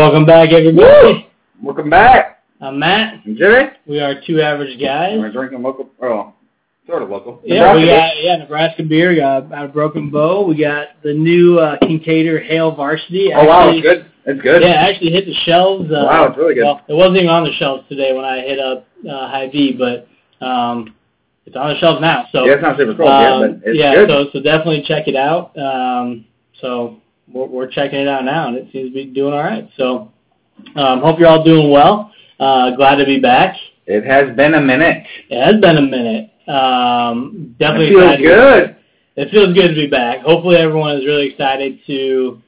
Welcome back, everybody. Welcome back. I'm Matt. I'm Jimmy. We are two average guys. We're drinking local, oh, sort of local. Yeah, we Nebraska. got yeah Nebraska beer. We got out of Broken Bow. We got the new uh, Kinkaider Hail Varsity. Oh wow, it's good. It's good. Yeah, it actually hit the shelves. Uh, Wow, it's really good. Well, it wasn't even on the shelves today when I hit up uh, Hy-Vee, but um, it's on the shelves now. So yeah, it's not super cold um, yet, but it's yeah, good. so so definitely check it out. Um, so we're, we're checking it out now, and it seems to be doing all right. So um, hope you're all doing well. Uh, glad to be back. it has been a minute. It has been a minute. Um, It definitely feels good. It feels good to be back. Hopefully, everyone is really excited to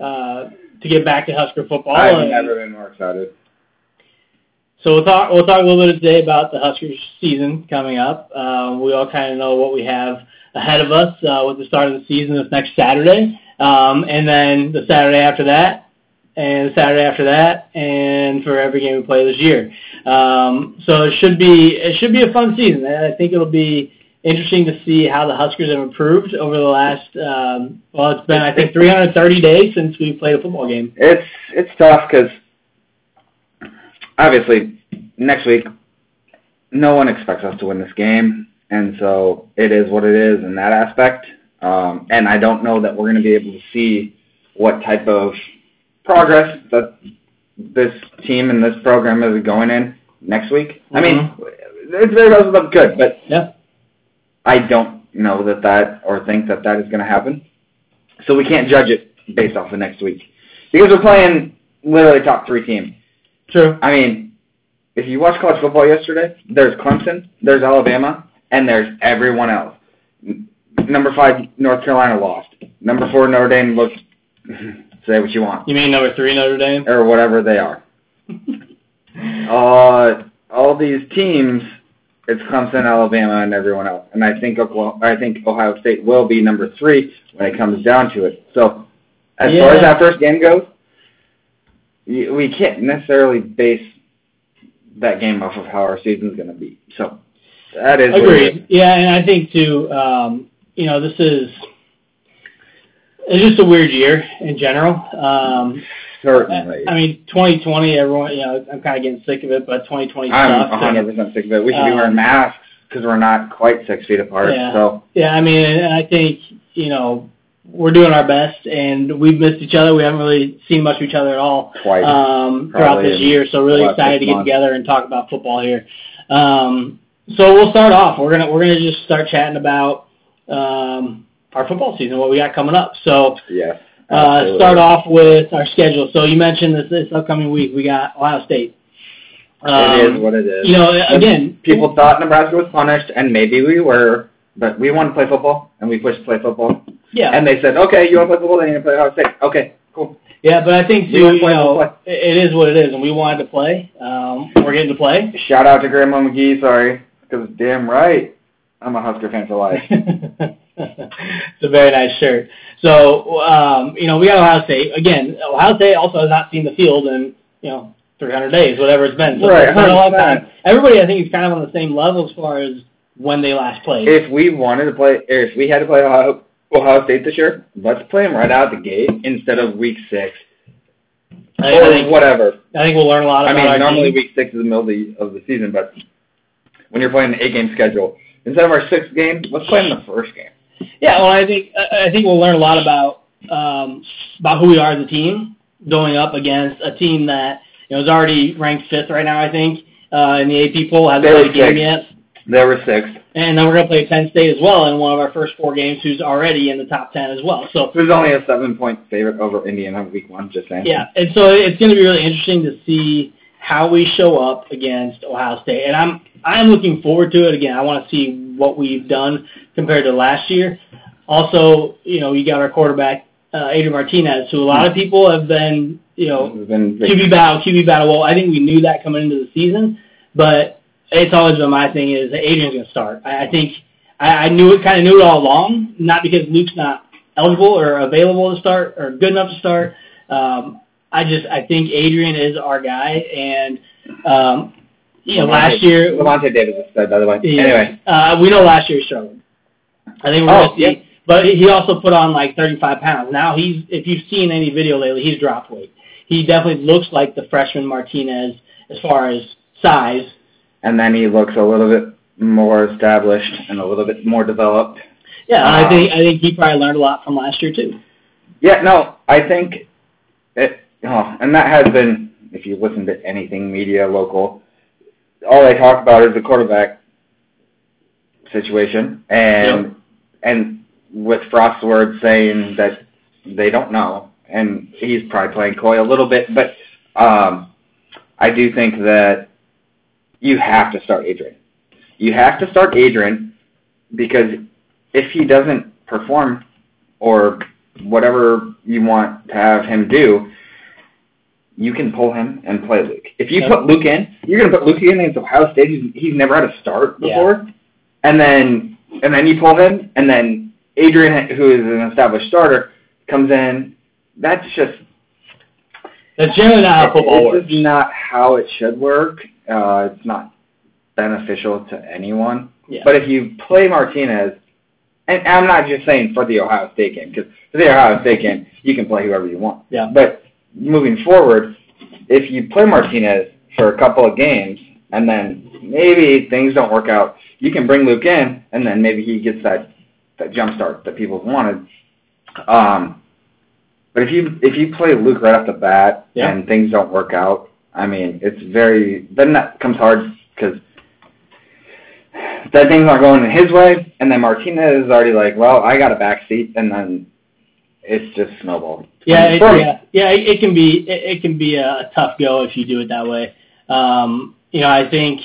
uh, to get back to Husker football. I've and- never been more excited. So we'll talk. We'll talk a little bit today about the Huskers season coming up. Uh, we all kind of know what we have ahead of us uh, with the start of the season this next Saturday, um, and then the Saturday after that, and the Saturday after that, and for every game we play this year. Um, so it should be it should be a fun season. And I think it'll be interesting to see how the Huskers have improved over the last. Um, well, it's been I think 330 days since we played a football game. It's it's tough because obviously next week no one expects us to win this game, and so it is what it is in that aspect. Um, and I don't know that we're going to be able to see what type of progress that this team and this program is going in next week. I mean, it's very possible good, but Yeah. I don't know that that or think that that is going to happen. So we can't judge it based off of next week because we're playing literally top three team. True. I mean, if you watch college football yesterday, there's Clemson, there's Alabama, and there's everyone else. Number five, North Carolina lost. Number four, Notre Dame looks. say what you want, You mean number three Notre Dame? or whatever they are. Uh, all these teams, it's Clemson, Alabama, and everyone else. And I think Oklahoma, I think Ohio State will be number three when it comes down to it. So, as far as that first game goes, we can't necessarily base that game off of how our season's going to be. So, that is what it is. Agreed. Yeah, and I think too. Um, you know, this is it's just a weird year in general. Um, Certainly. I mean, 2020. Everyone, you know, I'm kind of getting sick of it, but 2020 I'm sucks. 100% sick of it. We should be Um, wearing masks because we're not quite six feet apart. Yeah. So, Yeah, I mean, and I think you know we're doing our best, and we've missed each other. We haven't really seen much of each other at all twice. um, throughout this year. So really excited to get months. together and talk about football here. Um, so we'll start off. We're gonna we're gonna just start chatting about um, our football season, what we got coming up. So yes. uh, start off with our schedule. So you mentioned this this upcoming week we got Ohio State. it Um, is what it is. You know, again, people thought Nebraska was punished, and maybe we were, but we want to play football, and we pushed to play football. Yeah, And they said, okay, you want to play football, then you can play Ohio State. Okay, cool. yeah, but I think too, you know, it it is what it is, and we wanted to play. Um, we're getting to play. Shout out to Grandma McGee, sorry, because damn right, I'm a Husker fan for life. it's a very nice shirt. So, um, you know, we got Ohio State. Again, Ohio State also has not seen the field in, you know, 300 days, whatever it's been. So Right, it's been a long time. Everybody, I think, is kind of on the same level as far as when they last played. if we wanted to play, if we had to play Ohio, Ohio State this year, let's play them right out the gate instead of week six I, or I think, whatever. I think we'll learn a lot I mean, normally team. week six is the middle of the, of the season, but when you're playing an eight-game schedule, instead of our sixth game, let's play in the first game. Yeah, well, I think I think we'll learn a lot about um, about who we are as a team going up against a team that you know is already ranked fifth right now. I think uh, in the AP poll hasn't They played a game yet. They were sixth. And then we're going to play Penn State as well in one of our first four games, who's already in the top ten as well. So Who's only a seven-point favorite over Indiana week one? Just saying. yeah, and so it's going to be really interesting to see how we show up against Ohio State. And I'm I'm looking forward to it. Again, I want to see what we've done compared to last year. Also, you know, you got our quarterback uh, Adrian Martinez, who a lot of people have been, you know, been QB battle, QB battle. Well, I think we knew that coming into the season, but it's always been my thing is that Adrian's going to start. I, I think I, I knew it, kind of knew it all along, not because Luke's not eligible or available to start or good enough to start. Um, I just I think Adrian is our guy, and um, you know, last year Levante Davis is stud, by the way. yeah. Anyway, uh, we know last year he struggled. I think we're Oh, gonna see, but he also put on like 35 pounds. Now he's, if you've seen any video lately, he's dropped weight. he definitely looks like the freshman Martinez as far as size. And then he looks a little bit more established and a little bit more developed. Yeah, Um, I think I think he probably learned a lot from last year too. Yeah, no, I think it, oh, and that has been, if you listen to anything media local, all they talk about is the quarterback situation, and and with Frost's words saying that they don't know, and he's probably playing coy a little bit, but um, I do think that you have to start Adrian. You have to start Adrian because if he doesn't perform or whatever you want to have him do, you can pull him and play Luke. If you Yep. put Luke in, you're going to put Luke in against Ohio State. He's, he's never had a start Yeah. before, and then and then you pull him, and then Adrian, who is an established starter, comes in. That's just That's generally not how football it's works. just not how it should work. Uh, it's not beneficial to anyone. Yeah. But if you play Martinez, and I'm not just saying for the Ohio State game, because for the Ohio State game, you can play whoever you want. Yeah. But moving forward, if you play Martinez for a couple of games, and then maybe things don't work out, you can bring Luke in, and then maybe he gets that that jump start that people wanted. Um, but if you if you play Luke right off the bat Yeah. and things don't work out, I mean, it's very then that comes hard because that thing's aren't going in his way, and then Martinez is already like, well, I got a backseat, and then it's just snowballed. Yeah, it, yeah, yeah. It, it can be it, it can be a tough go if you do it that way. Um, you know, I think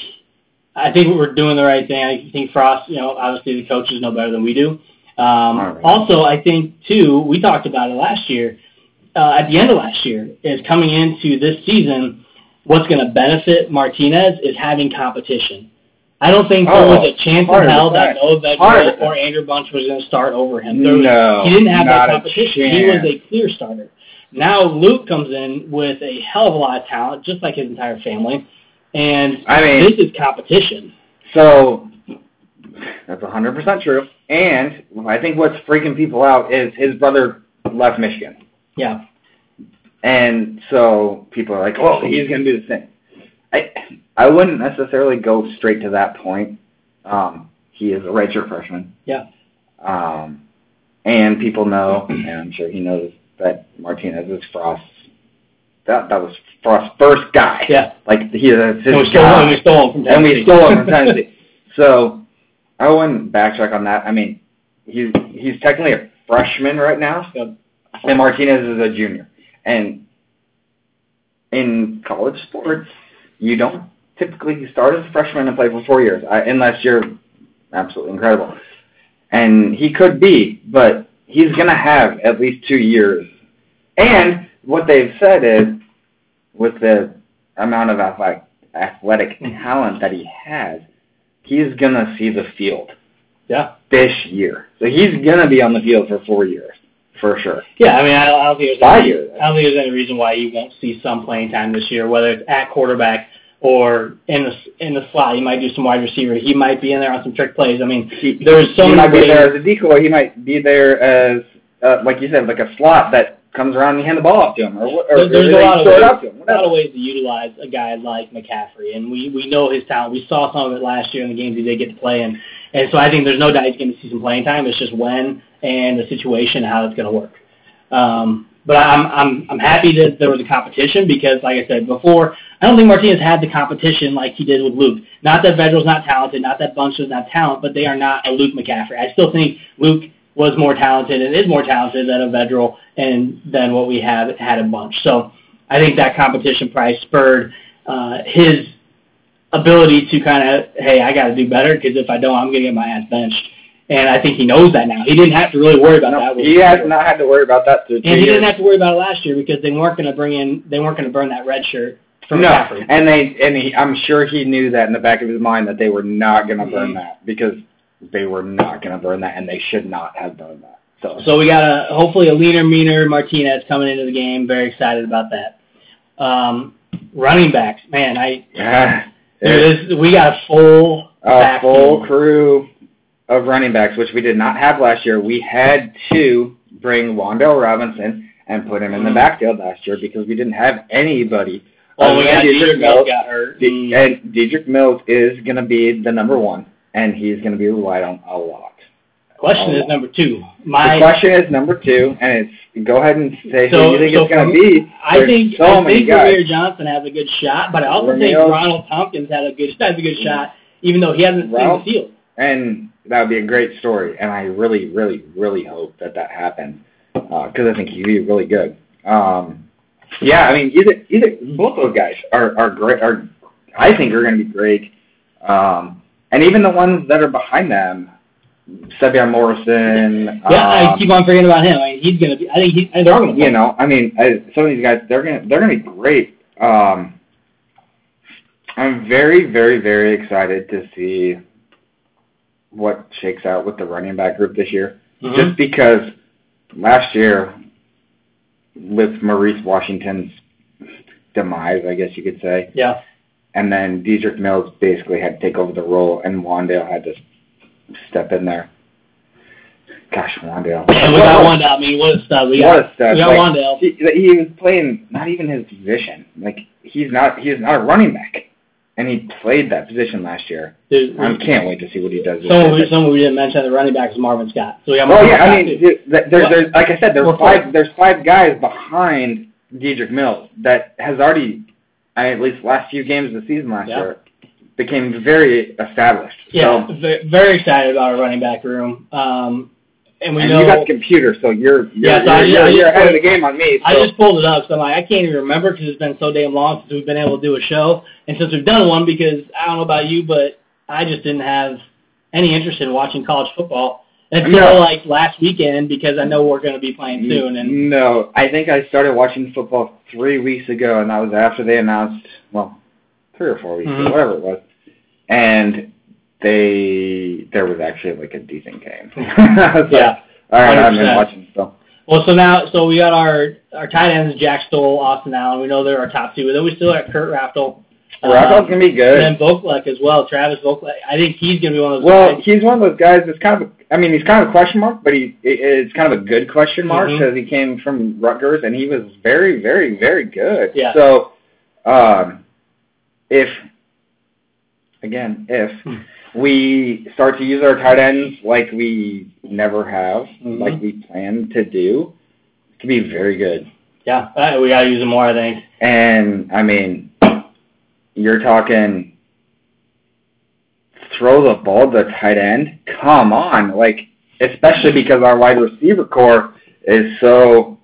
I think we're doing the right thing. I think Frost, you know, obviously the coaches know better than we do. Um, right. Also, I think too, we talked about it last year. Uh, at the end of last year, is coming into this season. What's going to benefit Martinez is having competition. I don't think there Oh, was a chance in hell that 100%. Noah Vedral or Andrew Bunch was going to start over him. There was, No, he didn't have that competition. He was a clear starter. Now Luke comes in with a hell of a lot of talent, just like his entire family, and I mean- this is competition. So that's 100% true. And I think what's freaking people out is his brother left Michigan. Yeah, And so people are like, "Oh, he's going to do the same." I I wouldn't necessarily go straight to that point. Um, he is a redshirt freshman. Yeah. Um, and people know, and I'm sure he knows that Martinez is Frost's. That that was Frost's first guy. yeah. Like he is his And we stole guy him. We stole him from and we stole him from Tennessee. So I wouldn't backtrack on that. I mean, he's he's technically a freshman right now, Yep. and Martinez is a junior. And in college sports, you don't typically start as a freshman and play for four years, I, unless you're absolutely incredible. And he could be, but he's going to have at least two years. And what they've said is, with the amount of athletic, athletic mm-hmm. talent that he has, he's going to see the field Yeah. this year. So he's going to be on the field for four years, for sure. Yeah, I mean, I, I don't think there's Five any, years. I don't think there's any reason why you won't see some playing time this year, whether it's at quarterback or in the in the slot. He might do some wide receiver. He might be in there on some trick plays. I mean, He, There's so he many might be ways- there as a decoy. He might be there as, uh, like you said, like a slot that comes around and you hand the ball off to him, or, or, there's or a lot of ways, to him. a lot of ways to utilize a guy like McCaffrey, and we we know his talent. We saw some of it last year in the games he did get to play in, and so I think there's no doubt he's going to see some playing time. It's just when and the situation, and how it's going to work. Um, but I'm I'm I'm happy that there was a competition because, like I said before, I don't think Martinez had the competition like he did with Luke. Not that Vedral's not talented, not that Bunch is not talent, but they are not a Luke McCaffrey. I still think Luke was more talented and is more talented than a Vedral and than what we have had a Bunch. So I think that competition probably spurred uh, his ability to kind of, hey, I got to do better because if I don't, I'm going to get my ass benched. And I think he knows that now. He didn't have to really worry about No, that. he has not had to worry about that through And he years. didn't have to worry about it last year because they weren't going to bring in, they weren't going to burn that red shirt from no, and they and he, I'm sure he knew that in the back of his mind that they were not going to burn Mhm. that because they were not going to burn that, and they should not have burned that. So, So we got a hopefully a leaner, meaner Martinez coming into the game. Very excited about that. Um, running backs, man, I yeah, dude, this, we got a full a back full crew of running backs, which we did not have last year. We had to bring Wandale Robinson and put him in the Mhm. backfield last year because we didn't have anybody. Oh, we got Dedrick Mills got hurt. De- and Dedrick Mills is going to be the number one, and he's going to be relied on a lot. Question is number two. My the question is number two, and it's go ahead and say So- who you think so it's going to be. I There's think so I think guys. Rahmir Johnson has a good shot, but I also think Ronald Thompkins had a good has a good shot, even though he hasn't Ralph- seen the field. and that would be a great story. And I really, really, really hope that that happens because I think he'd be really good. Um, yeah, I mean, either either both those guys are are great. Are I think are going to be great. Um, and even the ones that are behind them, Sevion Morrison. Yeah, I um, keep on forgetting about him. I mean, he's gonna be. I think he, I think they're all gonna. you know, I mean, I, some of these guys, they're gonna they're gonna be great. Um, I'm very, very, very excited to see what shakes out with the running back group this year. Mhm. Just because last year, with Maurice Washington's demise, I guess you could say, Yeah. and then Dedrick Mills basically had to take over the role, and Wandale had to step in there. Gosh, Wandale. And we got Wandale. I mean, what a stud. We What got, a stud. we got Like, Wandale. he, he was playing not even his position. Like he's not he's not a running back, and he played that position last year. Dude, I can't wait to see what he does. Someone, we, someone we didn't mention, the running back is Marvin Scott. So we got Well, Marvin yeah, Scott I mean, too. th- th- there's, there's like I said, there's five there's five guys behind Dedrick Mills that has already, I mean, at least last few games of the season last Yeah. year, became very established. Yeah, So, ve- very excited about our running back room. Um, and we and know you got the computer, so you're you're, Yeah, so you're, I you're, just you're ahead of the game on me. So. I just pulled it up, so I'm like, I can't even remember because it's been so damn long since we've been able to do a show, and since we've done one, because I don't know about you, but I just didn't have any interest in watching college football until No. like last weekend because I know we're going to be playing soon, and No, I think I started watching football three weeks ago, and that was after they announced, well, three or four weeks Mhm. ago, whatever it was, and they there was actually like a decent game. So, yeah. all right, I've been watching. So Well, so now, so we got our our tight ends, Jack Stoll, Austin Allen. We know they're our top two, but then we still got Kurt Rafdal. Rafdal's gonna be good. And then Vokolek as well, Travis Vokolek. I think he's going to be one of those Well, guys. he's one of those guys that's kind of, I mean, he's kind of a question mark, but he it- it's kind of a good question mark because he came from Rutgers and he was very, very, very good. Yeah. So, um, if again, if Hmm. We start to use our tight ends like we never have, Mhm. like we plan to do, it could be very good. Yeah, uh, we got to use them more, I think. And I mean, you're talking throw the ball to the tight end. Come on, like especially because our wide receiver core is so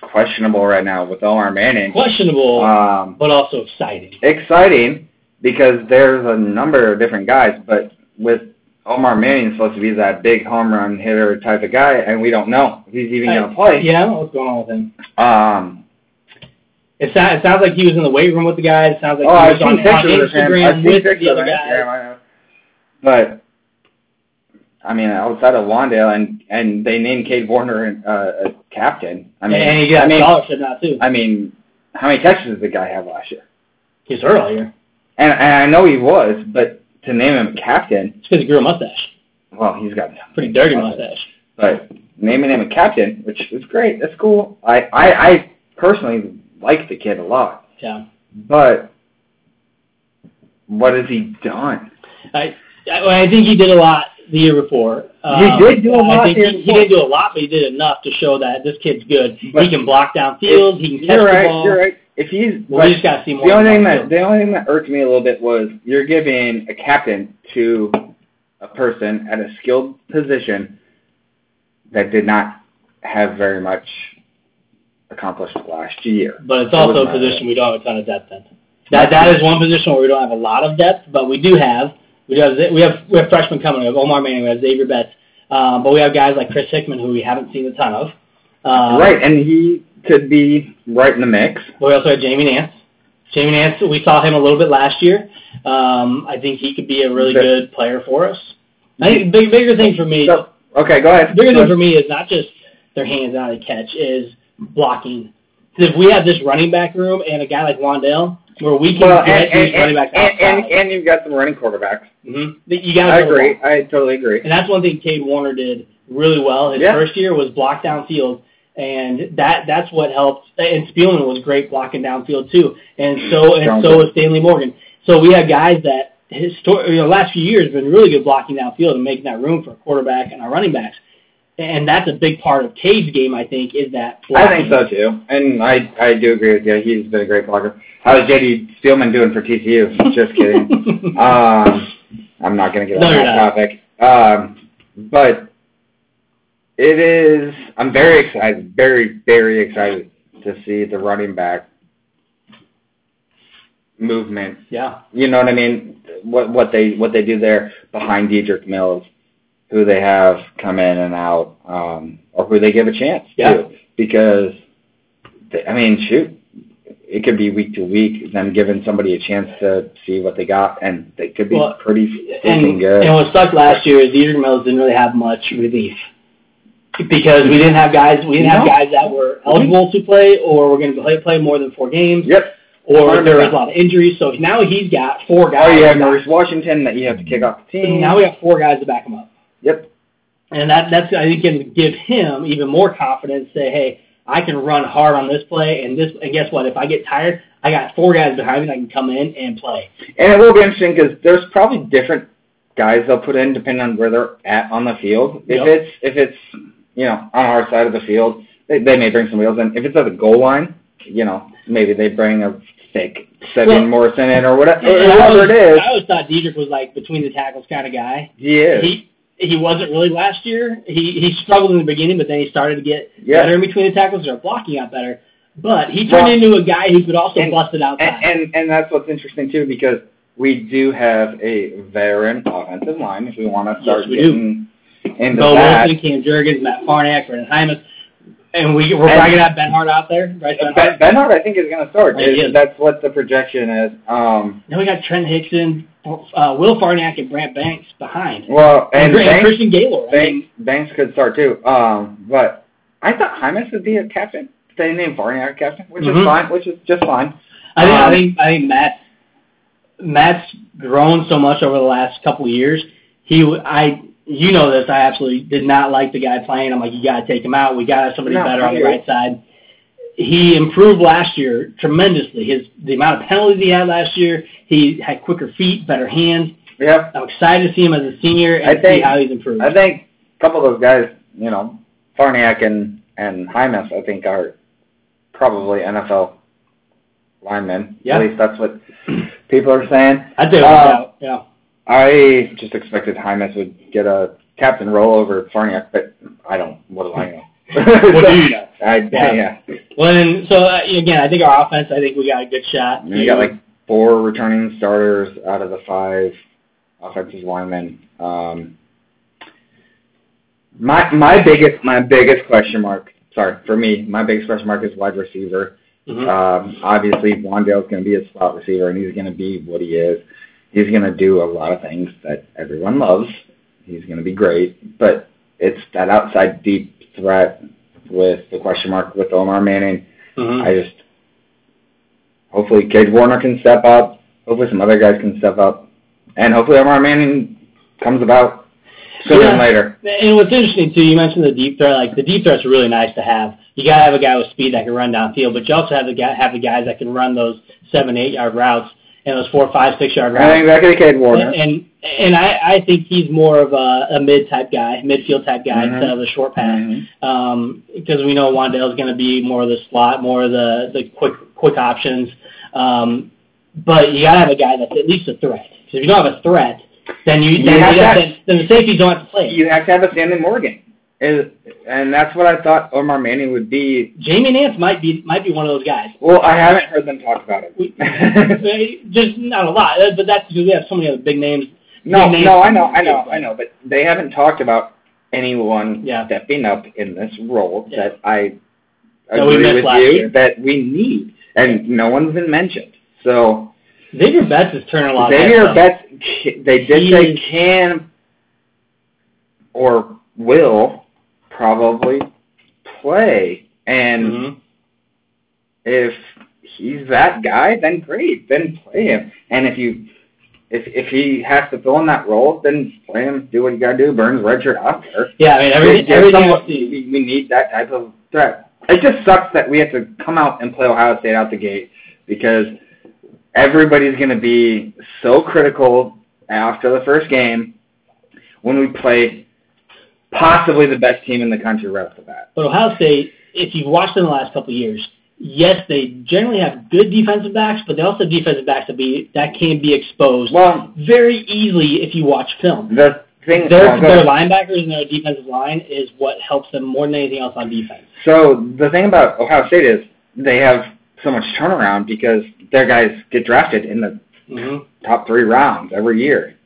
questionable right now with Omar Manning. Questionable, Um, but also exciting. exciting because there's a number of different guys, but with Omar Manning supposed to be that big home run hitter type of guy, and we don't know if he's even going to play. Yeah, I don't know what's going on with him. Um, It, sounds, it sounds like he was in the weight room with the guys. It sounds like oh, he was on, on. Instagram with the other guys. But I mean, outside of Wandale, and and they named Cade Warner uh, a captain. I mean, and he got I mean, a scholarship now, too. I mean, how many catches did the guy have last year? He's was hurt all year. And, and I know he was, but to name him captain, It's because he grew a mustache. well, he's got a Pretty dirty mustache. But naming him a captain, which is great, that's cool. I I, I personally like the kid a lot, Yeah. but what has he done? I, I I think he did a lot the year before. Um, did do a lot I think he, he didn't do a lot, but he did enough to show that this kid's good. But- he can block down field. He can catch You're the right. ball. You're right. If he's Well, we just got to see more. the only thing that the only thing that irked me a little bit was you're giving a captain to a person at a skilled position that did not have very much accomplished last year. But it's also a position we don't have a ton of depth in. That that is one position where we don't have a lot of depth, but we do have we do have we have we have freshmen coming. We have Omar Manning, we have Xavier Betts, um, but we have guys like Chris Hickman who we haven't seen a ton of. Um, right, and he could be right in the mix. But we also had Jamie Nance. Jamie Nance, we saw him a little bit last year. Um, I think he could be a really good player for us. I think big, bigger thing for me, So, okay, go ahead. bigger Go thing ahead. for me is not just their hands on the catch, is blocking. if we have this running back room and a guy like Wandale, where we can Well, get and, these and, running and, backs and, and, outside, and you've got some running quarterbacks. mm-hmm. you got I agree. I totally agree. and that's one thing Cade Warner did really well his Yeah. first year was block down field. And that that's what helped. And Spielman was great blocking downfield too, and so and so was Stanley Morgan. So we had guys that histor- you know, last few years have been really good blocking downfield and making that room for a quarterback and our running backs. And that's a big part of Cade's game, I think, is that. I blocking. think so too, and I I do agree with you. He's been a great blocker. How's JD Spielman doing for TCU? Just kidding. um, I'm not going to get No, on that not. topic. Um, but it is. I'm very excited, very very excited to see the running back movement. yeah. You know what I mean? What what they what they do there behind Dedrick Mills, who they have come in and out, um, or who they give a chance Yeah. to, because they, I mean, shoot, it could be week to week, them giving somebody a chance to see what they got, and they could be Well, pretty And, good. and what sucked last year is Dedrick Mills didn't really have much relief because we didn't have guys. We didn't have guys that were eligible to play or were going to play play more than four games. yep. Or there was a lot of injuries. So now he's got four guys. Oh, you have Maurice Washington that you have to kick off the team. Now we have four guys to back him up. Yep. And that that's I think can give him even more confidence. Say, hey, I can run hard on this play, and this and guess what? If I get tired, I got four guys behind me that can come in and play. And it will be interesting because there's probably different guys they'll put in depending on where they're at on the field. If Yep. it's if it's you know on our side of the field, they, they may bring some wheels. in. If it's at the goal line, you know maybe they bring a thick Sevion Well, Morrison in or whatever, or I always- it is. I always thought Dedrick was like between the tackles kind of guy. He is. He he wasn't really last year. He he struggled in the beginning, but then he started to get Yeah. better in between the tackles. Their blocking out better, but he Well, turned into a guy who could also and- bust it outside. and, and and that's what's interesting too because we do have a veteran offensive line. If we want to start Yes, we do. Into Boe Wilson, Cam Jurgens, Matt Farniok, Brenden Jaimes, and we we're probably gonna have Benhart out there. Bryce Ben Ben, Hart. Benhart, I think, is going to start. Is. That's what the projection is. Um, Then we got Trent Hixson, uh, Will Farniok, and Brant Banks behind. well, and, And, Banks, Christian Gaylord. I Banks, Banks could start too. Um, but I thought Jaimes would be a captain. They named Barney captain, which Mhm. is fine, which is just fine. I think, I Um, think I think Matt Matt's grown so much over the last couple of years. He I you know this. I absolutely did not like the guy playing. I'm like, you got to take him out. We got to have somebody No, better on the right side. He improved last year tremendously. His the amount of penalties he had last year. He had quicker feet, better hands. Yeah, I'm excited to see him as a senior and I see how he's improved. I think a couple of those guys, you know, Farniok and and Jaimes, I think are probably NFL linemen. Yeah. At least that's what people are saying. I do. Uh, yeah. I just expected Jaimes would get a captain role over Farniok, but I don't. What do I know? What do you know? I, Yeah. yeah. Well, and so uh, again, I think our offense. I think we got a good shot. We got like four returning starters out of the five offensive linemen. Um, my my biggest my biggest question mark. Sorry for me. My biggest question mark is wide receiver. Mhm. Um, obviously, Wandale's going to be a slot receiver, and he's going to be what he is. He's going to do a lot of things that everyone loves. He's going to be great, but it's that outside deep threat with the question mark with Omar Manning. Mhm. I just hopefully Cade Warner can step up. Hopefully some other guys can step up, and hopefully Omar Manning comes about sooner Yeah. than later. And what's interesting too, you mentioned the deep threat. Like the deep threat's really nice to have. You gotta have a guy with speed that can run downfield, but you also have the guy have the guys that can run those seven, eight yard routes and those four, five, six yard I think routes. exactly Cade Warner. And and I I think he's more of a, a mid type guy, midfield type guy Mhm. instead of the short pass. Mhm. Um, because we know Wandale's going to be more of the slot, more of the the quick quick options. Um, but you gotta have a guy that's at least a threat. Because if you don't have a threat, then you, You then, have you to have, have- then, then the safeties don't have to play. You have to have a Stanley Morgan, and and that's what I thought Omar Manning would be. Jamie Nance might be might be one of those guys. Well, I haven't heard them talk about We- it. Just not a lot, but that's because we have so many other big names. no, big names no, I know, I know, I know, but they haven't talked about anyone Yeah. stepping up in this role Yeah. that I That agree with you year. that we need, and no one's been mentioned. So Xavier Betts is turning a lot. of Xavier Betts, they did He say can or will probably play, and Mhm. if he's that guy, then great, then play him. And if you if if he has to fill in that role, then play him. Do what you got to do. Burns redshirt out there. Yeah, I mean everything. Everything someone- we, we need that type of threat. it just sucks that we have to come out and play Ohio State out the gate because everybody's going to be so critical after the first game when we play possibly the best team in the country right off the bat. But Ohio State, if you've watched them the last couple of years, yes, they generally have good defensive backs, but they also have defensive backs that be that can be exposed Well, very easily if you watch film. the thing Their their linebackers and their defensive line is what helps them more than anything else on defense. So the thing about Ohio State is they have so much turnaround because their guys get drafted in the Mm-hmm. top three rounds every year,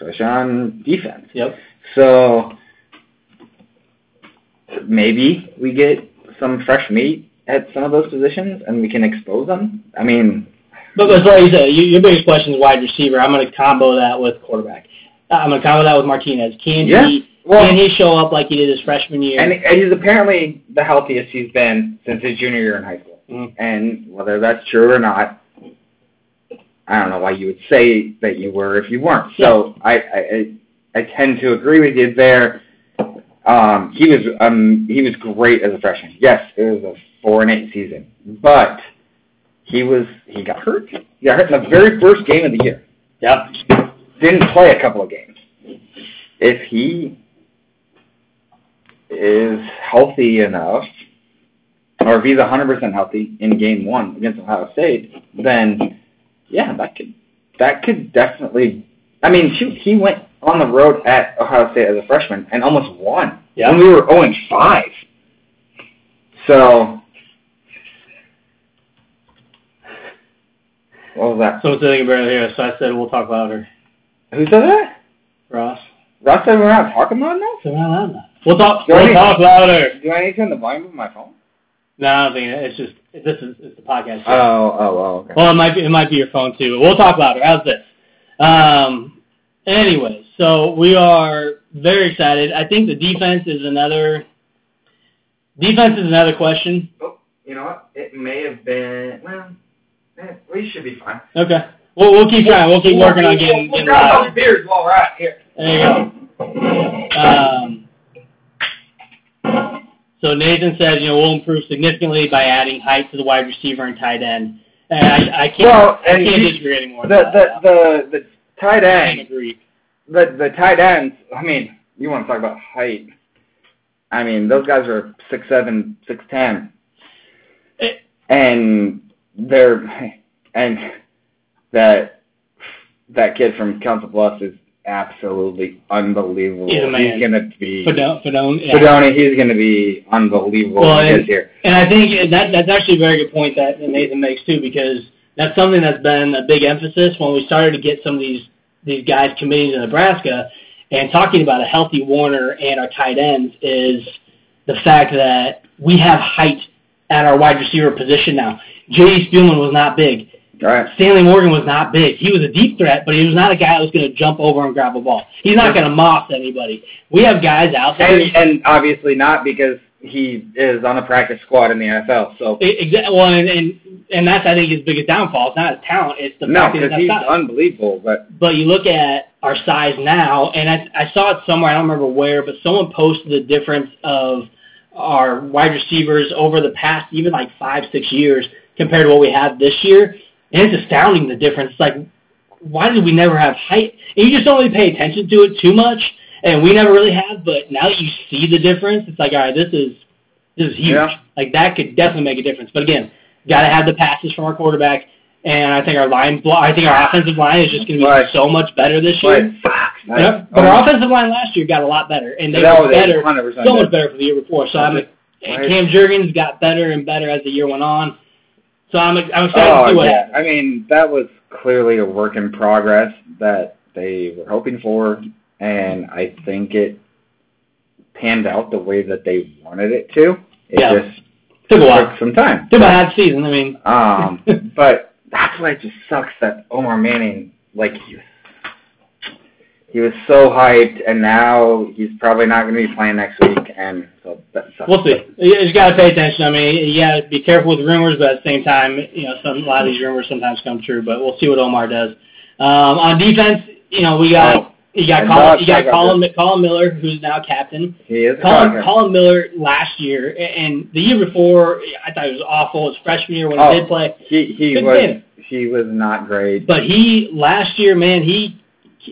especially on defense. Yep. So maybe we get some fresh meat at some of those positions and we can expose them. I mean, But, but like you said, your, your biggest question is wide receiver. I'm going to combo that with quarterback. Uh, I'm going to combo that with Martinez. Can Yeah. he well, can he show up like he did his freshman year? and, and he's apparently the healthiest he's been since his junior year in high school. Mhm. And whether that's true or not, I don't know why you would say that you were if you weren't. So I, I, I, I tend to agree with you there. Um, he was um, he was great as a freshman. Yes, it was a four and eight season, but he was he got hurt. He got hurt in the very first game of the year. Yep. Didn't play a couple of games. If he is healthy enough, or if he's 100% healthy in game one against Ohio State, then yeah, that could that could definitely. I mean, shoot, he went on the road at Ohio State as a freshman and almost won Yeah. when we were 0 5. So, what was that? Someone sitting barely here, so I said we'll talk louder. Who said that? Ross. Ross said we're not talking about enough. So we're not loud enough. We'll talk. Do We'll need- talk louder. Do I need to turn the volume of my phone? No, I don't think it's just this is it's the podcast. Oh, oh, oh, okay. Well, it might be it might be your phone too. We'll talk louder. How's this? Um. Anyway, so we are very excited. I think the defense is another. Defense is another question. Oh, you know what? It may have been. Well, eh, we should be fine. Okay. We'll we'll keep trying. We'll keep working on getting We'll getting louder. some beers while we're at here. There you go. Um, so Nathan says, you know, we'll improve significantly by adding height to the wide receiver and tight end. And I, I can't, Well, I can't you- disagree anymore. The the the the tight end. I agree. The the tight ends. I mean, you want to talk about height? I mean, those guys are six seven, six ten, Eh. and they're and that that kid from Council Bluffs is absolutely unbelievable. He's a man. gonna be Fidone, Fidone, yeah. Fedoni, he's gonna be unbelievable Well, and- here. And I think that that's actually a very good point that Nathan makes too, because that's something that's been a big emphasis when we started to get some of these these guys committing to Nebraska and talking about a healthy Warner and our tight ends is the fact that we have height at our wide receiver position now. J.D. Spielman was not big. Right. Stanley Morgan was not big. He was a deep threat, but he was not a guy that was going to jump over and grab a ball. He's not going to moss anybody. We have guys out there. And, and obviously not because he is on a practice squad in the NFL. So Exactly. Well, and, and and that's I think his biggest downfall. It's not his talent. It's the no, fact that because he's size. unbelievable. But But you look at our size now, and I I saw it somewhere. I don't remember where, but someone posted the difference of our wide receivers over the past even like five six years compared to what we have this year, and it's astounding the difference. It's like why did we never have height? And you just don't really pay attention to it too much, and we never really have. But now that you see the difference, it's like all right, this is this is huge. Yeah. Like that could definitely make a difference. But again, got to have the passes from our quarterback, and I think our line, blo- I think our offensive line is just going to be Right. so much better this year. fuck, Yep. But oh, our offensive line last year got a lot better, and they were better, 100% so much better for the year before. So I'm, Right. and Cam Jurgens got better and better as the year went on. So I'm, I'm excited to Oh see what yeah, happens. I mean that was clearly a work in progress that they were hoping for, and I think it panned out the way that they wanted it to. It Yeah. just Took a while. took some time. Took a half season. I mean, Um, but that's why it just sucks that Omar Manning, like he was, he was so hyped, and now he's probably not going to be playing next week, and so that sucks. we'll see. You just got to pay attention. I mean, you got to be careful with rumors, but at the same time, you know, some a lot of these rumors sometimes come true. But we'll see what Omar does. Um, on defense, you know, we got Oh, You got And Collin, you got Collin, Collin Miller, who's now captain. He is Collin, Collin, Collin Miller last year and the year before, I thought he was awful. His freshman year when Oh. he did play, He he was he was not great. but he last year, man, he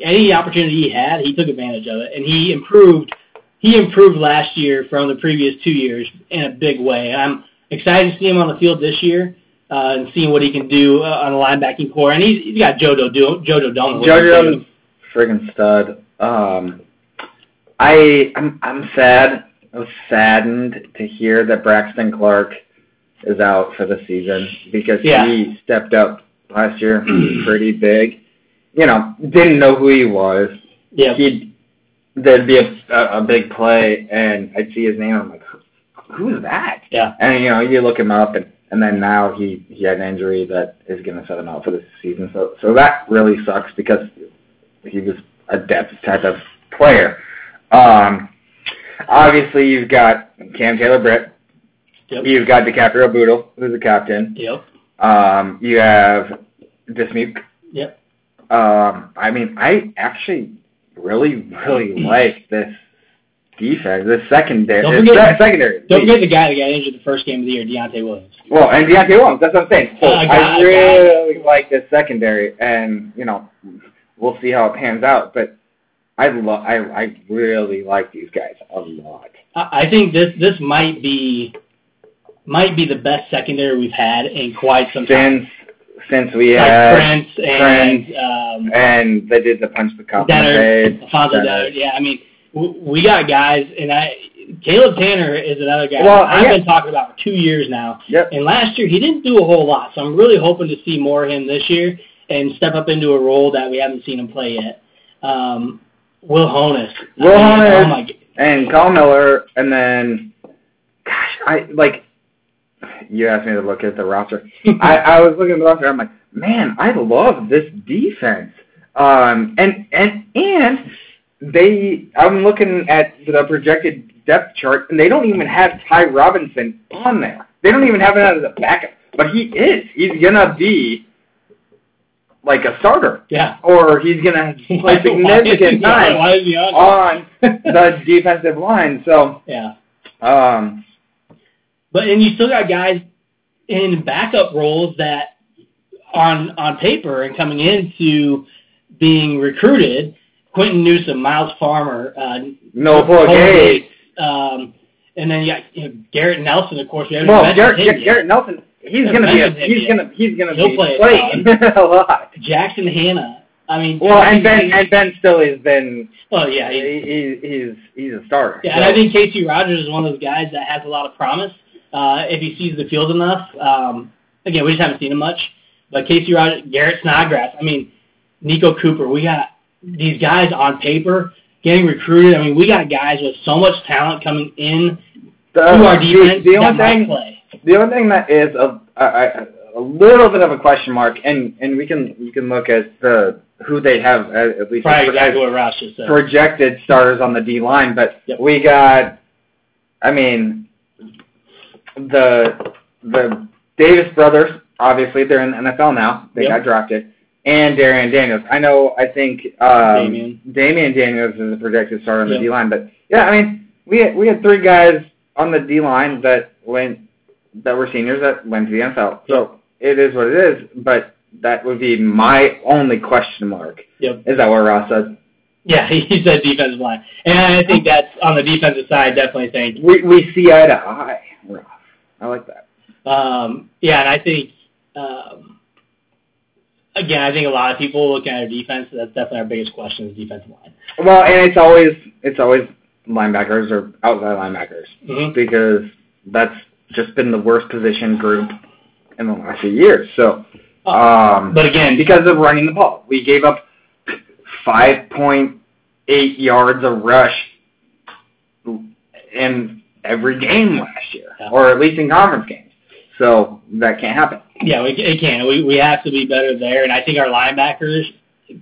any opportunity he had, he took advantage of it, and he improved. He improved last year from the previous two years in a big way. I'm excited to see him on the field this year uh, and seeing what he can do uh, on the linebacking core. And he's, he's got Jojo Do- Jojo Domann. with him, JoJo's too. Friggin' stud. Um, I I'm I'm sad. I was saddened to hear that Braxton Clark is out for the season because Yeah. he stepped up last year pretty big. You know, didn't know who he was. Yeah, He'd there'd be a, a a big play and I'd see his name. I'm like, who's that? yeah. And you know, you look him up, and and then now he he had an injury that is going to set him out for this season. So so that really sucks because he was a depth type of player. Um, obviously you've got Cam Taylor Britt. Yep. You've got DiCaprio Bootle, who's the captain. Yep. Um, you have Dismuke. Yep. Um, I mean, I actually really really like this defense, this secondary, Don't forget- se- secondary. Don't forget the guy that got injured the first game of the year, Deontai Williams. Well, and Deontai Williams, that's what I'm saying. So Uh, I really like this secondary, and you know, we'll see how it pans out. But I love, I, I really like these guys a lot. I I think this this might be might be the best secondary we've had in quite some time. Since since we like had Prince and um, and they did the punch the cop Dennard. Alfonso Dennard. Yeah, I mean, we got guys, and I Caleb Tanner is another guy Well, I've yeah. been talking about for two years now. Yep. And last year he didn't do a whole lot, so I'm really hoping to see more of him this year and step up into a role that we haven't seen him play yet. Um, Will Honas. Will I mean, Honas. Oh my, And Collin Miller, and then, gosh, I like. You asked me to look at the roster. I, I was looking at the roster. I'm like, man, I love this defense. Um, and and and they, I'm looking at the projected depth chart, and they don't even have Ty Robinson on there. They don't even have it as a backup, but he is. He's gonna be like a starter, yeah. or he's gonna play significant time Why is he on? the defensive line. So, yeah. um, But and you still got guys in backup roles that on on paper and coming into being recruited, Quinton Newsome, Miles Farmer, uh, no Cole Paul Gates, um, and then you got you know, Garrett Nelson, of course. We Well, Garrett, him Garrett, yet. Garrett Nelson, he's gonna be a, he's gonna he's gonna He'll be play a playing a lot. Jackson Hannah. I mean, Well, and Ben and Ben still has been well, yeah, he's, he, he, he's he's a starter. Yeah, and I think Casey Rogers is one of those guys that has a lot of promise uh, if he sees the field enough. Um, again, we just haven't seen him much. But Casey Rogers, Garrett Snodgrass, I mean, Nico Cooper, we got these guys on paper getting recruited. I mean, we got guys with so much talent coming in the, to our the- defense the, that only thing play. The only thing that is a, a a little bit of a question mark, and and we can you can look at the who they have at, at least exactly what Ross just said. projected starters on the D line, but Yep. we got, I mean, the the Davis brothers. Obviously, they're in the NFL now. They Yep. got drafted, and Darian Daniels. I know. I think um, Damion. Damion Daniels is a projected starter on the D line, but yeah, I mean, we had, we had three guys on the D line that went that were seniors that went to the NFL. So it is what it is, but. That would be my only question mark. Yep. Is that what Ross said? Yeah, he said defensive line. And I think that's on the defensive side, definitely think We we see eye to eye. Ross. I like that. Um, yeah, and I think um, again, I think a lot of people looking at our defense. That's definitely our biggest question is defensive line. Well, and it's always it's always linebackers or outside linebackers Mm-hmm. because that's just been the worst position group in the last few years. So, um, But again, because of running the ball, we gave up five point eight yards of rush in every game last year, Yeah. or at least in conference games. So that can't happen. yeah, we it can. We we have to be better there, and I think our linebackers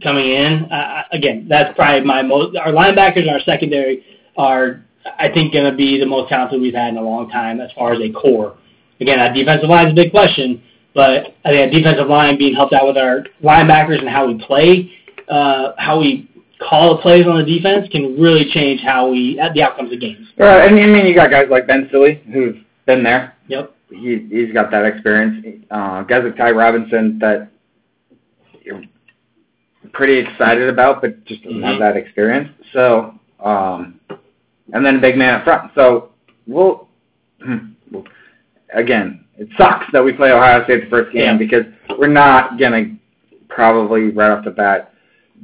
coming in uh, again. That's probably my most. Our linebackers and our secondary are, I think, going to be the most talented we've had in a long time as far as a core. Again, that defensive line is a big question, but I think that defensive line being helped out with our linebackers and how we play, uh, how we call the plays on the defense can really change how we the outcomes of games. Right, and I mean you got guys like Ben Stille who've been there. Yep. He he's got that experience. Uh, guys like Ty Robinson that you're pretty excited about, but just doesn't have Mhm. that experience. So, um, and then a big man up front. So we'll, we'll again, it sucks that we play Ohio State the first game Yeah. because we're not gonna probably right off the bat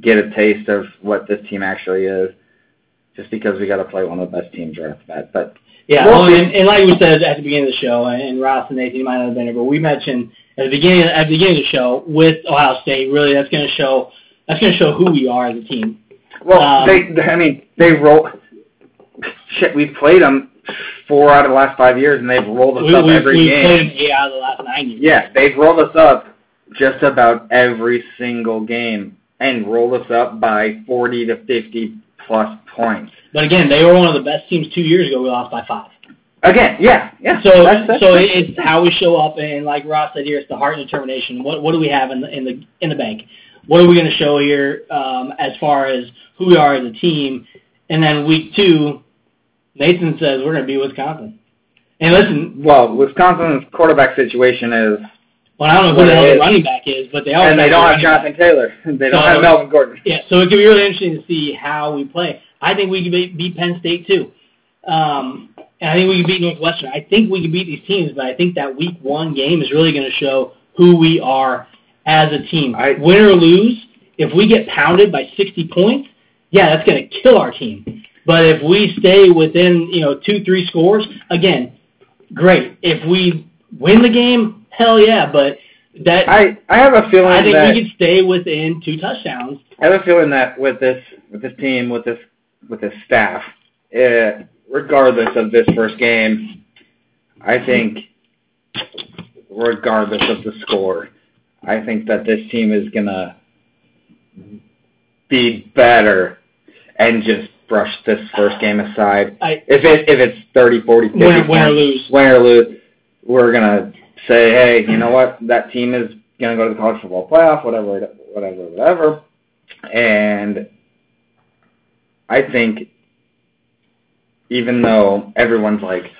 get a taste of what this team actually is, just because we got to play one of the best teams right off the bat. But Yeah, Well, well, and, and like we said at the beginning of the show, and Ross and Nathan you might not have been here, but we mentioned at the beginning at the beginning of the show with Ohio State, really that's going to show that's going to show who we are as a team. well, Um, they, I mean, they roll. Shit, we've played them four out of the last five years, and they've rolled us We, up we, every we game. played them eight out of the last nine years. Yeah, they've rolled us up just about every single game and rolled us up by 40 to 50 plus points. But again, they were one of the best teams two years ago. We lost by five. Again, yeah, yeah. So that's, that's, so it's how we show up, and like Ross said here, it's the heart and determination. What what do we have in the in the in the bank? What are we going to show here um, as far as who we are as a team? And then week two, Nathan says we're going to be Wisconsin. And listen, well, Wisconsin's quarterback situation is, well, I don't know who the hell the running back is, but they always and they don't have running back. Jonathan Taylor. They don't So- have Melvin Gordon. Yeah, so it could be really interesting to see how we play. I think we could beat, beat Penn State too. Um, and I think we can beat Northwestern. I think we can beat these teams, but I think that week one game is really going to show who we are as a team. I- Win or lose, if we get pounded by 60 points, yeah, that's going to kill our team. But if we stay within, you know, two, three scores, again, great. If we win the game, hell yeah. But that I I have a feeling I think that we could stay within two touchdowns. I have a feeling that with this with this team with this with this staff, uh, regardless of this first game, I think regardless of the score, I think that this team is gonna be better and just brush this first game aside. I If it if it's 30, 40, 50 win, win or lose. win or lose, we're gonna say, hey, you know what? That team is gonna go to the college football playoff, whatever, whatever, whatever. And I think, even though everyone's like,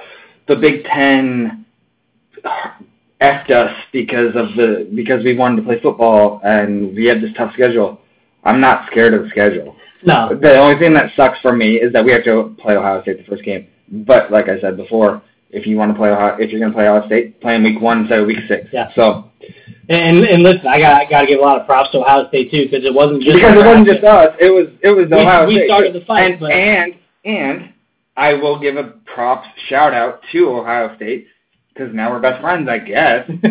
the Big Ten effed us because of the because we wanted to play football and we had this tough schedule. I'm not scared of the schedule. No, The only thing that sucks for me is that we have to play Ohio State the first game. But like I said before, if you want to play Ohio, if you're going to play Ohio State, play in week one instead of week six. Yeah. So and and listen, I got I got to give a lot of props to Ohio State too because it wasn't just because it wasn't just us, it was it was We- Ohio we State. started the fight, and but- and and I will give a props shout out to Ohio State because now we're best friends, I guess.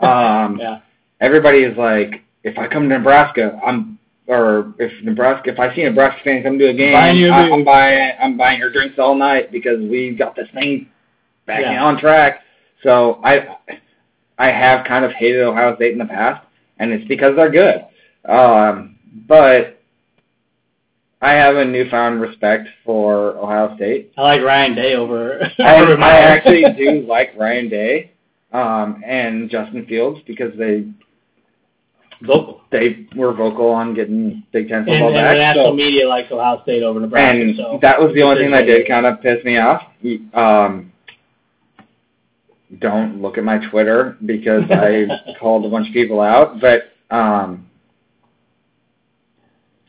Um, yeah, everybody is like, if I come to Nebraska, I'm, or if Nebraska, if I see a Nebraska fan come to a game, Buying your I, I'm buying, I'm buying your drinks all night because we've got this thing back Yeah. on track. So I, I have kind of hated Ohio State in the past, and it's because they're good. Um, but I have a newfound respect for Ohio State. I like Ryan Day over. I, I actually do like Ryan Day um, and Justin Fields because they vocal. they were vocal on getting Big Ten And, football and the back. national so, media likes Ohio State over Nebraska. and so that was the only thing that did kind of piss me off. Um, don't look at my Twitter because I called a bunch of people out, but um,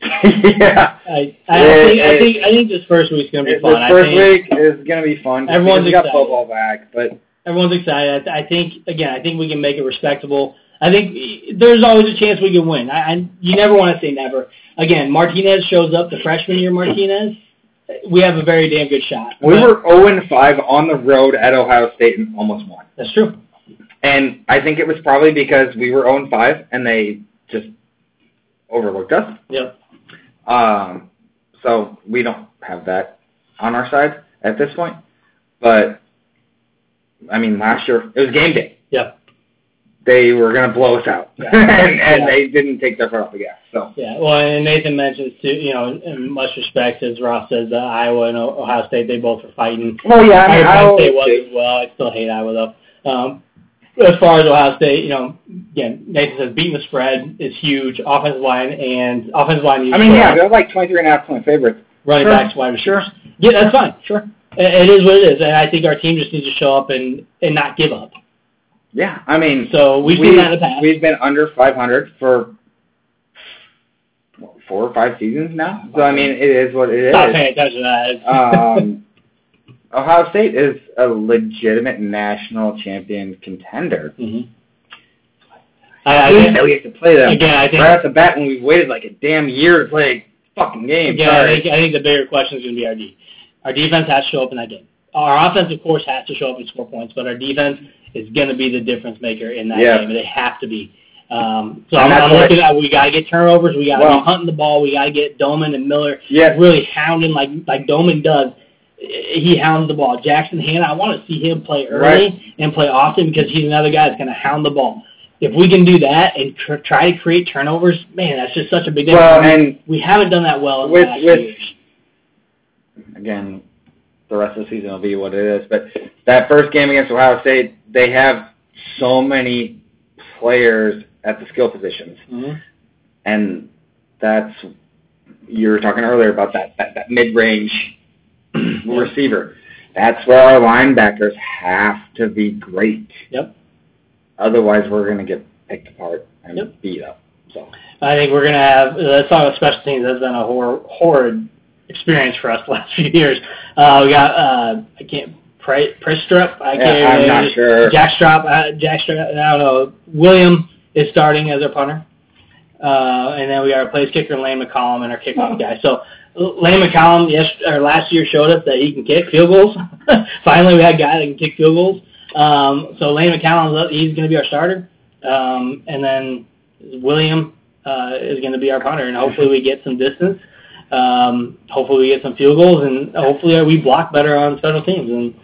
yeah, I I, Yeah, think, I think I think this first week's gonna be this fun. I first week is gonna be fun. Everyone's got football back, but everyone's excited. I, I think again, I think we can make it respectable. I think there's always a chance we can win. I, I you never want to say never. Again, Martinez shows up, the freshman year Martinez. We have a very damn good shot. we But- were 0 and 5 on the road at Ohio State and almost won. That's true. And I think it was probably because we were 0 and 5 and they just overlooked us. Yep. Um, so we don't have that on our side at this point. But I mean, last year it was game day. They were going to blow us out, Yeah. and, and Yeah. they didn't take their foot off the gas. So Yeah. Well, and Nathan mentions too. You know, in much respect, as Ross says, uh, Iowa and Ohio State, they both were fighting. well, yeah, I mean, Iowa State was as well. I still hate Iowa though. Um, as far as Ohio State, you know, again, Nathan says beating the spread is huge. Offensive line and offensive line. I mean, yeah, they're like 23 and a half point favorites. Running Sure. backs, wide receivers. Yeah, that's fine. Sure. It it is what it is, and I think our team just needs to show up and and not give up. Yeah, I mean, So we've seen that in the past. We've been under 500 for what, four or five seasons now. So I mean, it is what it is. Stop paying attention to that. Um, Ohio State is a legitimate national champion contender. Mhm. I, I think that we have to play them again, I think right off the bat when we've waited like a damn year to play a fucking game. Again, I think, I think the bigger question is going to be our D. Our defense has to show up in that game. Our offense, of course, has to show up and score points, but our defense is going to be the difference maker in that Yeah. game. They have to be. Um, so I'm, I'm what- looking at we got to get turnovers. We got to Well- be hunting the ball. We got to get Domann and Miller Yeah. really hounding like like Domann does. He hounds the ball. Jackson Hannah, I want to see him play early Right. and play often because he's another guy that's going to hound the ball. If we can do that and tr- try to create turnovers, man, that's just such a big difference. Well, We- and we haven't done that well in With- the last with- few years. again, the rest of the season will be what it is. But that first game against Ohio State, they have so many players at the skill positions, Mm-hmm. and that's you were talking earlier about that that, that mid range receiver. That's where our linebackers have to be great. Yep. Otherwise, we're going to get picked apart and Yep. beat up. So I think we're gonna have. Let's talk about special teams. That's been a hor- horrid experience for us the last few years. Uh, we got uh, I can't Pre- Prestrup. i can't i'm not sure. Jack Strop. Uh, Jack Strop. I don't know. William is starting as our punter, uh, and then we got our place kicker Lane McCallum and our kickoff guy. So Lane McCallum, yes, or last year showed us that he can kick field goals. Finally, we had a guy that can kick field goals. Um, so Lane McCallum, he's going to be our starter, um, and then William uh, is going to be our punter, and hopefully we get some distance. Um, hopefully we get some field goals, and hopefully we block better on special teams. And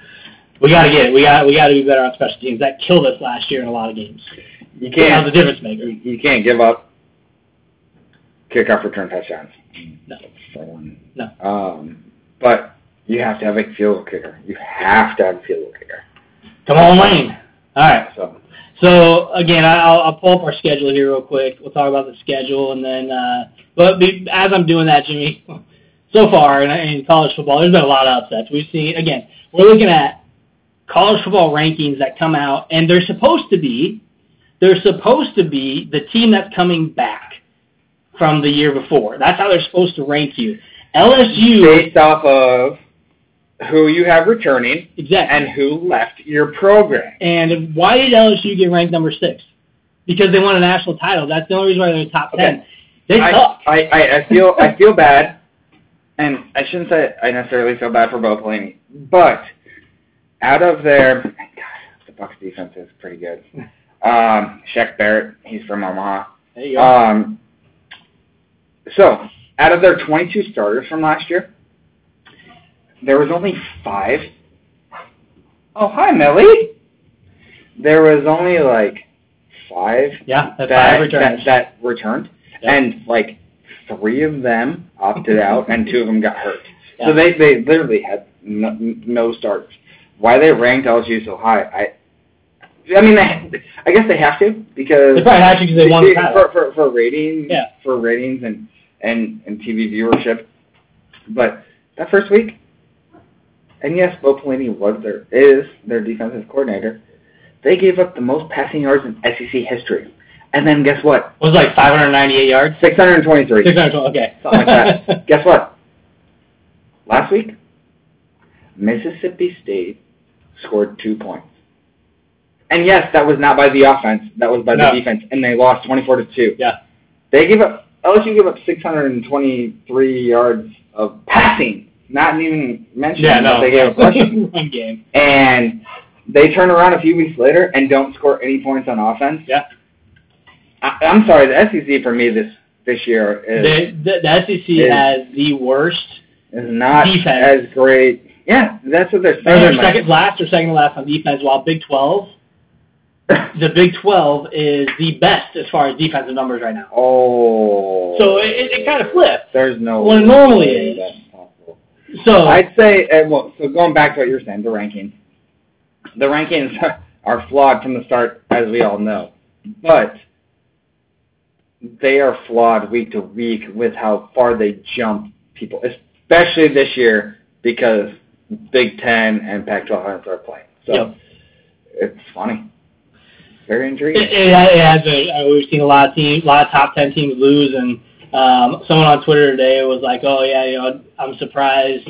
we got to get it. We got we got to be better on special teams. That killed us last year in a lot of games. you can't difference maker. you can't give up kickoff return touchdowns. No. No. Um, but you have to have a field goal kicker. You have to have a field goal kicker. Come on, Lane. All right. So So again, I'll, I'll pull up our schedule here real quick. We'll talk about the schedule, and then, uh, but be, as I'm doing that, Jimmy, so far in, in college football, there's been a lot of upsets. We've seen again, we're looking at college football rankings that come out, and they're supposed to be, they're supposed to be the team that's coming back from the year before. That's how they're supposed to rank you. LSU, based off of who you have returning exactly. and who left your program. And why did LSU get ranked number six? Because they won a national title. That's the only reason why they're in the top Okay. ten. They I, suck. I, I, I feel I feel bad, and I shouldn't say I necessarily feel bad for Bo Pelini, but out of their God, the Bucks defense is pretty good. Um, Shaq Barrett, he's from Omaha. There you go. Um, so, out of their 22 starters from last year, there was only five. Oh, hi, Millie. There was only like five yeah, that, five returns. that, that returned, Yep. and like three of them opted out, and two of them got hurt. Yeah. So they they literally had no, no starters. Why they ranked LSU so high? I I mean, they, I guess they have to because They probably had to because they the title. for for for ratings Yeah. for ratings and and and TV viewership. But that first week, and yes, Bo Pelini was their is their defensive coordinator. They gave up the most passing yards in SEC history, and then guess what? It was like 598 yards. Six hundred twenty-three. 620. Okay. Something like that. Guess what? Last week, Mississippi State scored two points. And yes, that was not by the offense. That was by No. the defense, and they lost twenty-four to two. Yeah. They gave up. LSU gave up six hundred and twenty-three yards of passing. Not even mentioning yeah, that they gave a rushing. One game. and they turn around a few weeks later and don't score any points on offense. Yeah. I, I'm sorry, the SEC for me this this year is The, the, the SEC Is- has the worst, is not Defense. as great. Yeah, that's what they're or they're like- second last or second to last on defense, while Big 12, the Big 12 is the best as far as defensive numbers right now. oh. So it, it, it kind of flipped. there's no Well, it normally is. So I'd say, uh, well, so going back to what you're saying, the ranking. The rankings are flawed from the start, as we all know. But they are flawed week to week with how far they jump people, especially this year because Big Ten and Pac-12 are playing. So Yep. it's funny, very intriguing. It, it, it has been. We've seen a lot of teams, a lot of top ten teams lose, and um, someone on Twitter today was like, "Oh yeah, you know, I'm surprised.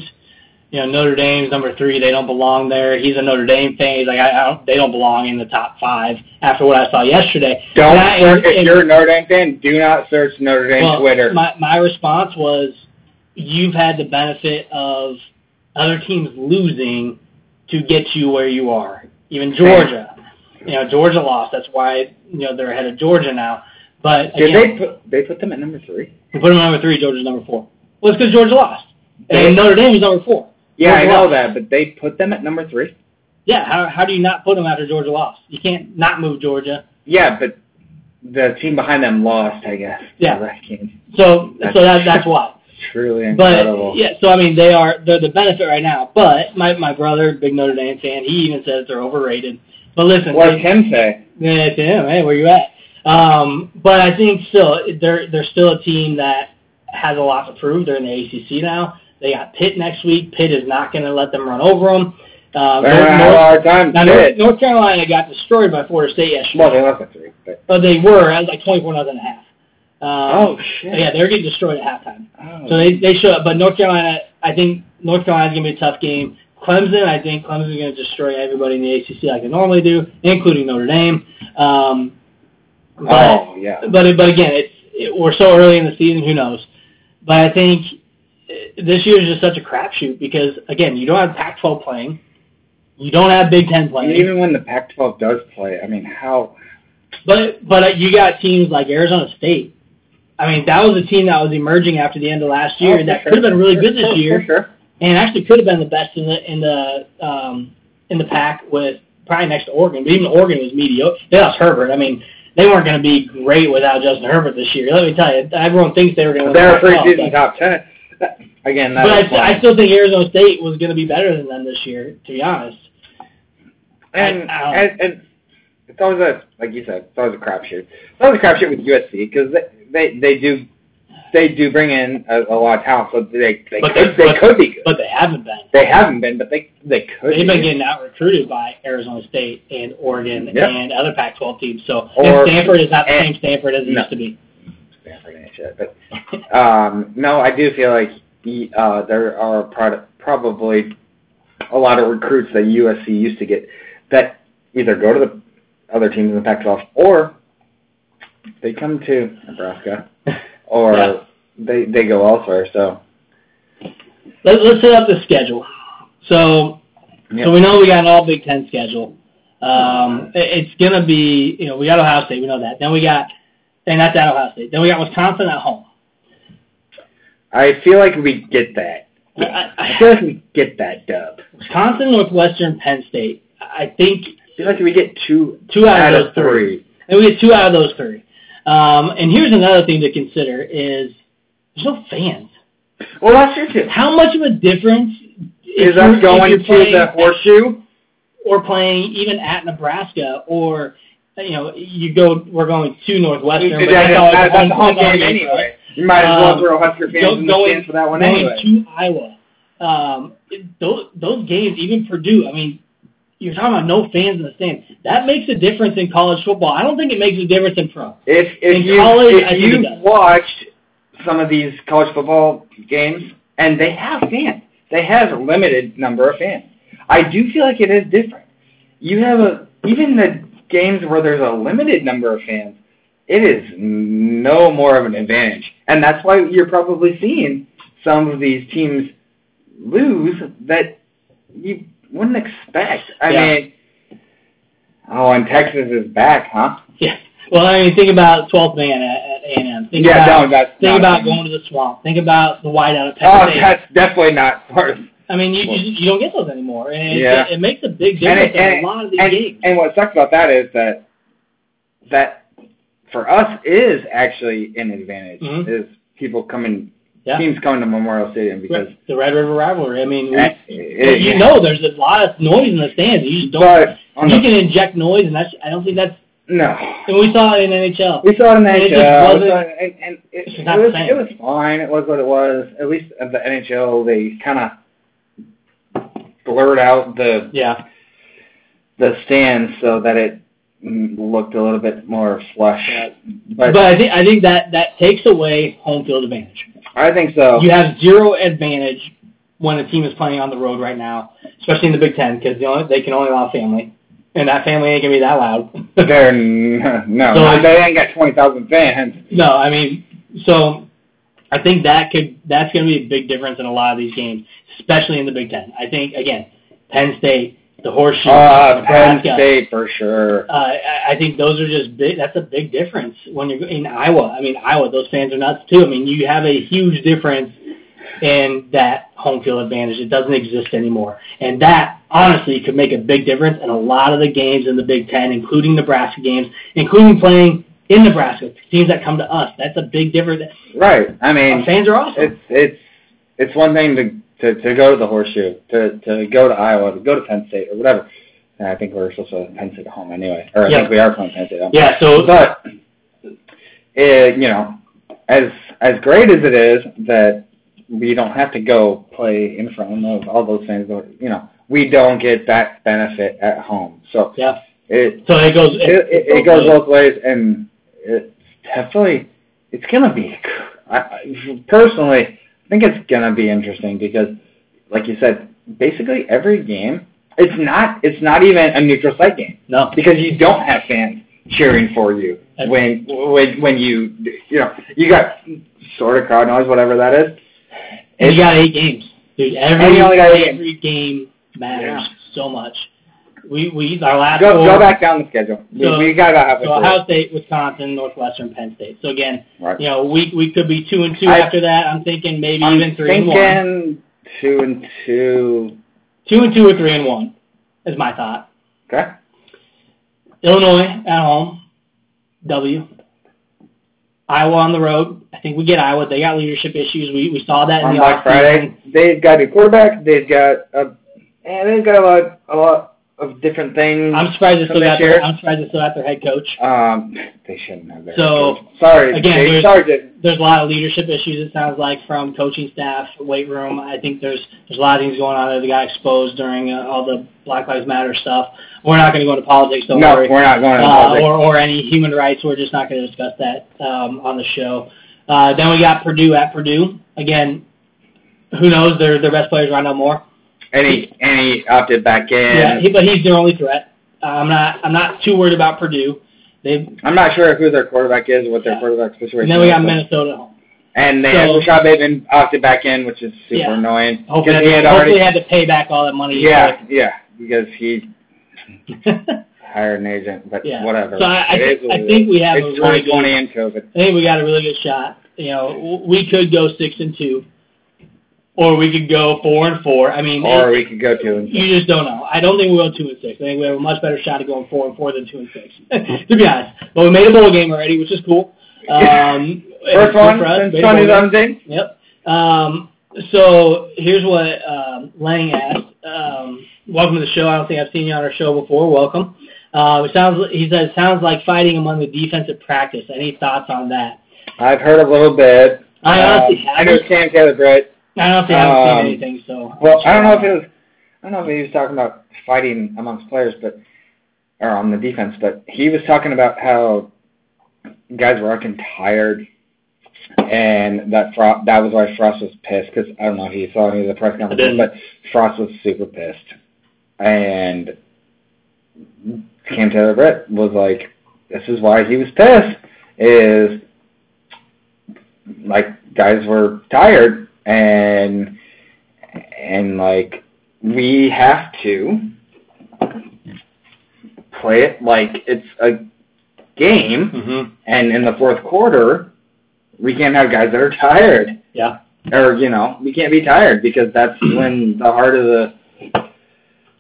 You know, Notre Dame's number three. They don't belong there. He's a Notre Dame fan. He's like, I, I don't, they don't belong in the top five after what I saw yesterday. Don't I- search, and- if you're a Notre Dame fan, do not search Notre Dame well, Twitter. My my response was, you've had the benefit of other teams losing to get you where you are. Even Georgia, you know, Georgia lost. That's why you know they're ahead of Georgia now. But Did they put they put them at number three? we put them at number three. Georgia's number four. Well, it's because Georgia lost, They- and Notre Dame is number four. Yeah, I know lost. that, but they put them at number three. Yeah, how how do you not put them after Georgia lost? You can't not move Georgia. Yeah, but the team behind them lost, I guess. Yeah. that game. So so that that's why. Truly But incredible. yeah, so I mean they are they're the benefit right now. But my my brother, big Notre Dame fan, he even says they're overrated. But listen, What does Tim say? yeah, it's him. Hey, where you at? Um, but I think still they're they're still a team that has a lot to prove. They're in the ACC now. They got Pitt next week. Pitt is not going to let them run over them. Have a hard time. now North, North Carolina got destroyed by Florida State yesterday. Well, they lost at three. But, but they were. Was like twenty four nothing and a half. Um, oh shit. yeah, they're getting destroyed at halftime. Oh. So they they show up, but North Carolina, I think North Carolina's gonna be a tough game. Clemson, I think Clemson's gonna destroy everybody in the ACC like they normally do, including Notre Dame. Um, but oh yeah. but but again, it's it, we're so early in the season. Who knows? But I think uh, this year is just such a crapshoot because again, you don't have Pac-12 playing, you don't have Big Ten And playing, even when the Pac-12 does play, I mean, how? but but uh, you got teams like Arizona State. I mean, that was a team that was emerging after the end of last year Oh, that sure. could have been really good this year. Sure. and actually could have been the best in the in the um, in the pack with probably next to Oregon. But even Oregon was mediocre. They lost Herbert. I mean, they weren't going to be great without Justin Herbert this year. Let me tell you, everyone thinks they were going to. They're a win the Pac-12, preseason top ten. Again, But, I, I still think Arizona State was going to be better than them this year. To be honest, and, I- and and it's always a like you said, it's always a crapshoot. It's always a crapshoot with USC because they, they they do they do bring in a, a lot of talent, so they they But could they- but- could be good. but they haven't been. they haven't been, but they they could. They've be. been getting out recruited by Arizona State and Oregon Yep. and other Pac-12 teams. So Or- and Stanford is not the and- same Stanford as it No. used to be. Stanford ain't shit, but um, no, I do feel like uh, there are pro- probably a lot of recruits that USC used to get that either go to the other teams in the Pac-12 or they come to Nebraska or Yeah. they they go elsewhere. So Let, let's set up the schedule. So yeah. So we know we got an all Big Ten schedule. Um, it- it's gonna be, you know, we got Ohio State, we know that. Then we got, and that's at Ohio State. Then we got Wisconsin at home. I feel like we get that. I, I, I feel like we get that dub. Wisconsin, Northwestern, Penn State. I think I feel like we get two two out, out of those three. And we get two out of those three. Um, and here's another thing to consider: is there's no fans. Well, that's true too. How much of a difference Is us going to the horseshoe? or playing even at Nebraska, or you know, you go. We're going to Northwestern, That's, that's that's, a home game anyway. You might as well Um, throw Husker fans in the going- stands for that one going anyway. to Iowa. Um, it- those those games, even Purdue. I mean, you're talking about no fans in the stands. That makes a difference in college football. I don't think it makes a difference in pro. If if in you college, if you watched some of these college football games and they have fans, they have a limited number of fans. I do feel like it is different. You have a even the games where there's a limited number of fans, it is no more of an advantage, and that's why you're probably seeing some of these teams lose that you wouldn't expect. I Yeah. mean, oh, and Texas is back, huh? Yeah. Well, I mean, think about 12th man at, at A&M. Think Yeah, about, no, that's think about going to the swamp. Think about the whiteout at Penn Oh, State. that's definitely not part of. I mean, you, you you don't get those anymore, and it, Yeah. it, it makes a big And, difference it, and, in a lot of these and, games. and what sucks about that is that that for us is actually an advantage. Mhm. Is people coming, Yeah. teams coming to Memorial Stadium because the Red River rivalry. I mean, we, eh, it- you know, there's a lot of noise in the stands. You just don't. But you the can inject noise, and that's I don't think that's. no. And we saw it in NHL. We saw it in the And it just NHL, and, and it, it was it was fine. It was what it was. At least at the NHL, they kind of blurred out the Yeah, the stands so that it looked a little bit more flush. Yeah. But, but I think I think that that takes away home field advantage. I think so. You have zero advantage when a team is playing on the road right now, especially in the Big Ten, because the only, they can only allow family, and that family ain't gonna be that loud. They're n- no, So they ain't got twenty thousand fans. no, I mean, so I think that could that's gonna be a big difference in a lot of these games, especially in the Big Ten. I think again, Penn State, the Horseshoe, Uh, Penn State for sure. Uh, I I think those are just big. That's a big difference when you're in Iowa. I mean, Iowa, those fans are nuts too. I mean, you have a huge difference in that home field advantage. It doesn't exist anymore, and that honestly could make a big difference in a lot of the games in the Big Ten, including Nebraska games, including playing in Nebraska teams that come to us. That's a big difference. Right. I mean, fans are awesome. it's it's it's one thing to to to go to the horseshoe, to to go to Iowa, to go to Penn State or whatever. And I think we're supposed to Penn State at home anyway, or I Yeah. think we are playing Penn State at home. Yeah. So But it, you know, as as great as it is that we don't have to go play in front of all those fans, you know, we don't get that benefit at home. So yeah. it So it goes. it, it, it goes both ways, and it's definitely it's gonna be. I, I- personally, I think it's gonna be interesting because, like you said, basically every game, it's not it's not even a neutral site game No. because you don't have fans cheering for you when when when you you know you got sort of crowd noise, whatever that is. And you got eight games, dude. Every And you only got eight every game matters Yeah. so much. We we our last Go four, go back down the schedule. So- we, we got about halfway So. Ohio State, Wisconsin, Northwestern, Penn State. So again, Right. you know, we we could be two and two I- after that. I'm thinking maybe I'm even three and one. two and two. Two and two or three and one is my thought. Okay. Illinois at home, W. Iowa on the road. I think we get Iowa. They got leadership issues. We we saw that in on the Black. Friday. They've got a quarterback. They've got a, and they've got a lot, a lot of different things. I'm surprised they from still got their, I'm surprised they still got their head coach. Um, they shouldn't have their So, sorry, again, Dave there's- there's a lot of leadership issues. It sounds like from coaching staff, weight room. I think there's there's a lot of things going on there. The guy exposed during uh, all the Black Lives Matter stuff. We're not going to go into politics. Don't No, worry. we're not going to Uh, politics. or or any human rights. We're just not going to discuss that um, on the show. Uh, then we got Purdue at Purdue again. Who knows? Their their best players Rondale Moore. And he and he opted back in. Yeah, he, but he's their only threat. Uh, I'm not I'm not too worried about Purdue. They I'm not sure who their quarterback is or what their Yeah. quarterback situation and then we got but- Minnesota at home. And they So- had Rashod Bateman opted back in, which is super Yeah. annoying. Hopefully, Because he had hopefully already. had to pay back all that money. yeah, yeah, because he hired an agent, but Yeah. whatever. So I- I think- I think we have a It's really 2020 and COVID. I think we got a really good shot. You know, we could go six and two, or we could go four and four. I mean, Or we could go two and you just don't know. I don't think we'll go two and six. I think we have a much better shot of going four and four than two and six. to be honest, but we made a bowl game already, which is cool. Um, First one since Made a bowl game. 2017. Yep. Um, so here's what um, Lang asked. Um, welcome to the show. I don't think I've seen you on our show before. Welcome. Uh, it sounds. He says sounds like fighting among the defensive practice. Any thoughts on that? I've heard a little bit. I honestly Um, I know. Cam Taylor Britt. I honestly haven't um, seen anything. So Well, I don't know if it was. I don't know if he was talking about fighting amongst players, but or on the defense, but he was talking about how guys were fucking tired, and that Fro- that was why Frost was pissed. Because I don't know if you saw any of the press conferences, but Frost was super pissed, and Cam Taylor Britt was like, "This is why he was pissed." Is like guys were tired and and like we have to play it like it's a game Mm-hmm. and in the fourth quarter we can't have guys that are tired Yeah. or you know we can't be tired because that's when the heart of the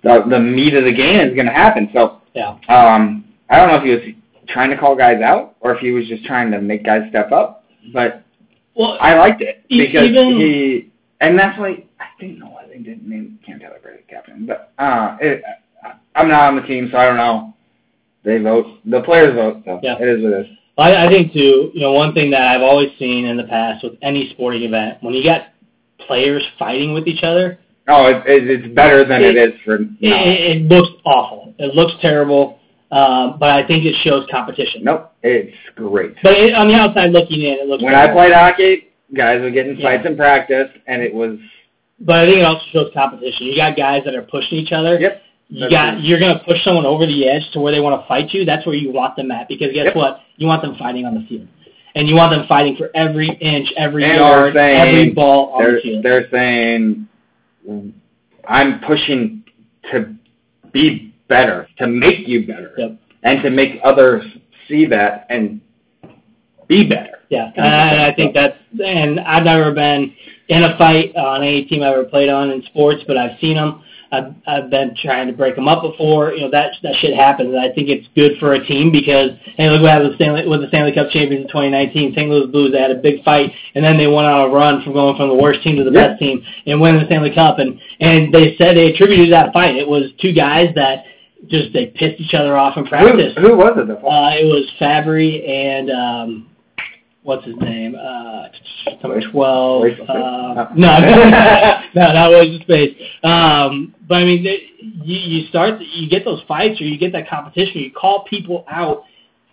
the, the meat of the game is going to happen so Yeah. um i don't know if he was trying to call guys out or if he was just trying to make guys step up but Well, I liked it because even- he, and that's why I didn't know why they didn't name Cam Taylor Britt captain, but uh, it, I'm not on the team, so I don't know. They vote. The players vote. So Yeah. it is what it is. I, I think too. You know, one thing that I've always seen in the past with any sporting event, when you got players fighting with each other, Oh, it, it, it's better than it, It- is for now. it, it looks awful. It looks terrible. Um, but I think it shows competition. Nope, it's great. But it, on the outside looking in, it looks. When I played hockey, guys would get in Yeah. fights in practice, and it was But I think it also shows competition. You got guys that are pushing each other. yep. You got you're gonna push someone over the edge to where they want to fight you. That's where you want them at because guess Yep. what? You want them fighting on the field, and you want them fighting for every inch, every And yard, saying- every ball on They're the field. they're saying I'm pushing to be better, to make you better, Yep. and to make others see that and be better. Yeah, and I think that's and I've never been in a fight on any team I've ever played on in sports, but I've seen them. I've I've been trying to break them up before. You know that that shit happens. And I think it's good for a team because hey, look what happened with Stanley with the Stanley Cup champions in 2019. St. Louis Blues they had a big fight and then they went on a run from going from the worst team to the Yeah. best team and winning the Stanley Cup. And and they said they attributed that fight. It was two guys that just they pissed each other off in practice. who was it? Uh, it was Fabbri and um, what's his name? Uh, number twelve. Waste of Uh, Space? no, no, not Waste of Space. Um, but I mean, they, you, you start, you get those fights, or you get that competition. You call people out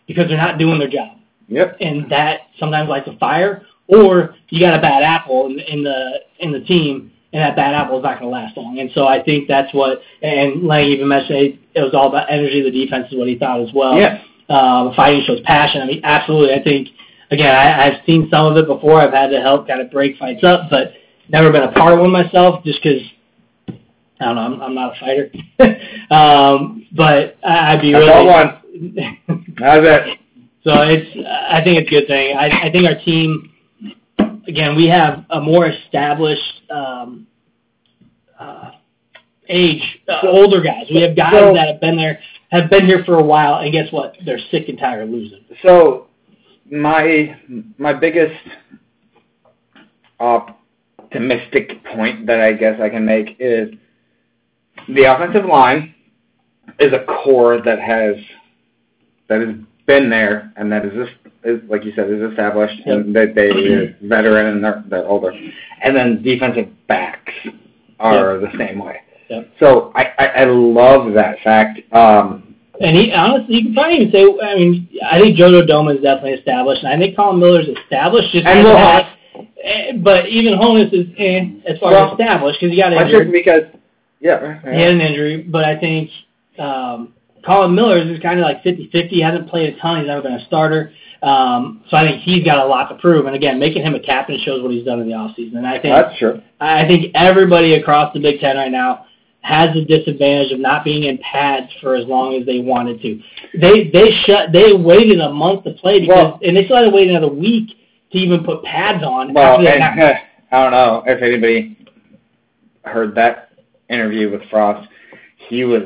because they're not doing their job, Yep. and that sometimes lights a fire. Or you got a bad apple in, in the in the team, and that bad apple is not going to last long. And so I think that's what. And Lang even mentioned it, it was all about energy. of The defense is what he thought as well Yeah. um, fighting shows passion. I mean, absolutely. I think again, I, I've seen some of it before. I've had to help kind of break fights up, but never been a part of one myself, just because I don't know. I'm, I'm not a fighter, um, but I- I'd be I really. fought one. How's it? so it's. I think it's a good thing. I, I think our team. Again, we have a more established um, uh, age, uh, older guys. We have guys so- that have been there, have been here for a while, and guess what? They're sick and tired of losing. So my my biggest optimistic point that I guess I can make is the offensive line is a core that has that has been there and that is just is like you said is established and that they are veteran and they're, they're older and then defensive backs are the same way. Yep. So I, I, I love that fact. Um, And he honestly, you can probably even say, I mean, I think Jojo Domann is definitely established, and I think Collin Miller's established. Just And Will had- eh, but even Honas is eh, as far Well, as established because he got injured. because yeah, He had an injury, but I think um, Collin Miller's is kind of like 50-50. He hasn't played a ton. He's never been a starter. Um, so I think he's got a lot to prove. And again, making him a captain shows what he's done in the offseason. And I think that's true. I think everybody across the Big Ten right now has the disadvantage of not being in pads for as long as they wanted to. They they shut they waited a month to play because Well- and they still had to wait another week to even put pads on. Well, and, uh, I don't know if anybody heard that interview with Frost. He was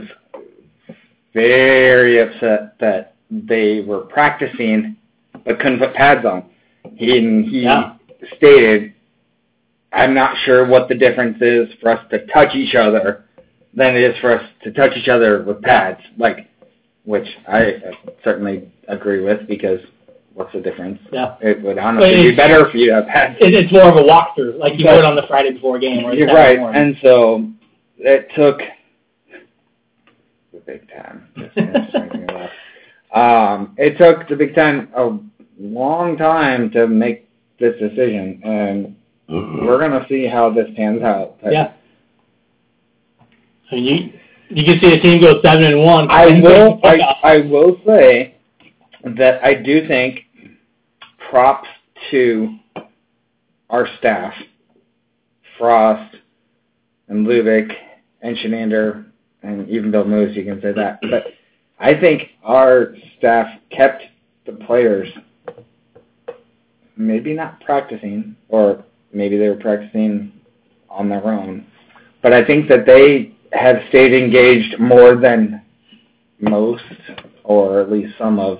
very upset that they were practicing but couldn't put pads on. He he Yeah. stated, "I'm not sure what the difference is for us to touch each other than it is for us to touch each other with pads." Like, which I certainly agree with because what's the difference? yeah. It would honestly be better for you to have pads. It, it's more of a walkthrough, like you But- would on the Friday before game. Or You're right, morning. and so it took Big Ten. This is making me laugh. um, it took the Big Ten a long time to make this decision, and we're gonna see how this pans out. But yeah. I mean, you you can see a team go seven and one. I will. I. I will say that I do think props to our staff, Frost and Lubick and Chinander and even Bill Moos. You can say that, but I think our staff kept the players maybe not practicing, or maybe they were practicing on their own. But I think that they have stayed engaged more than most, or at least some of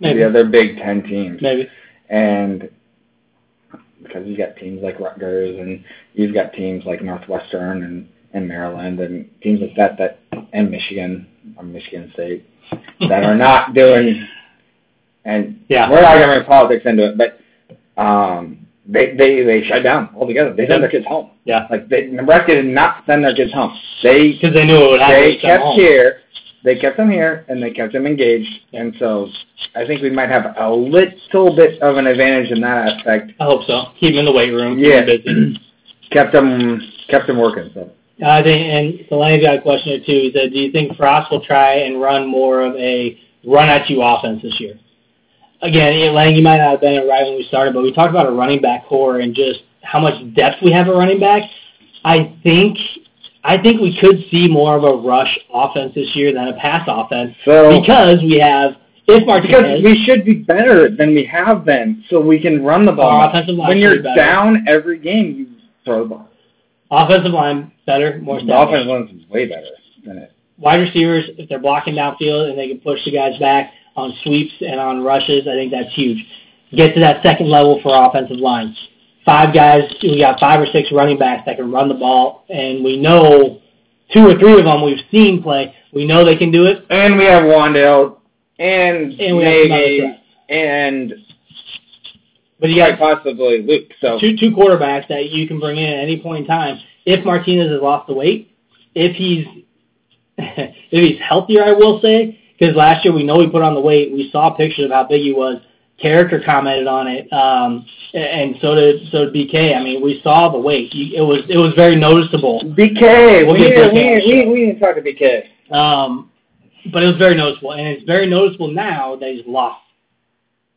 maybe the other Big Ten teams. maybe And because you've got teams like Rutgers and you've got teams like Northwestern and, and Maryland and teams like that that and Michigan, or Michigan State, that are not doing. And Yeah. we're not to bring politics into it, but um, they they they shut down altogether. They sent their kids home. Yeah. Like they, Nebraska did not send their kids home. They Because they knew it would happen. they kept home. here. They kept them here, and they kept them engaged. And so, I think we might have a little bit of an advantage in that aspect. I hope so. Keep them in the weight room. Keep Yeah. them busy. kept them kept them working. So Uh, I think, and Delaney's got a question here too. He said, "Do you think Frost will try and run more of a run at you offense this year?" Again, Lang, you might not have been right when we started, but we talked about a running back core and just how much depth we have at running back. I think, I think we could see more of a rush offense this year than a pass offense so because we have if because we should be better than we have been, so we can run the ball. Offensive when you're down every game, you throw the ball. Offensive line better, more The offensive line's way better than it. wide receivers, if they're blocking downfield and they can push the guys back on sweeps and on rushes, I think that's huge. Get to that second level for offensive line. Five guys, we got five or six running backs that can run the ball, and we know two or three of them we've seen play. We know they can do it, And we have Wandale and, and we have and But you got possibly Luke. So two two quarterbacks that you can bring in at any point in time. If Martinez has lost the weight, if he's if he's healthier, I will say, because last year we know he put on the weight. We saw pictures of how big he was. Character commented on it, um, and so did so did BK. I mean, we saw the weight. You- It was it was very noticeable. BK, We'll we get need, BK we, on the we, we need to talk to BK. Um, but it was very noticeable, and it's very noticeable now that he's lost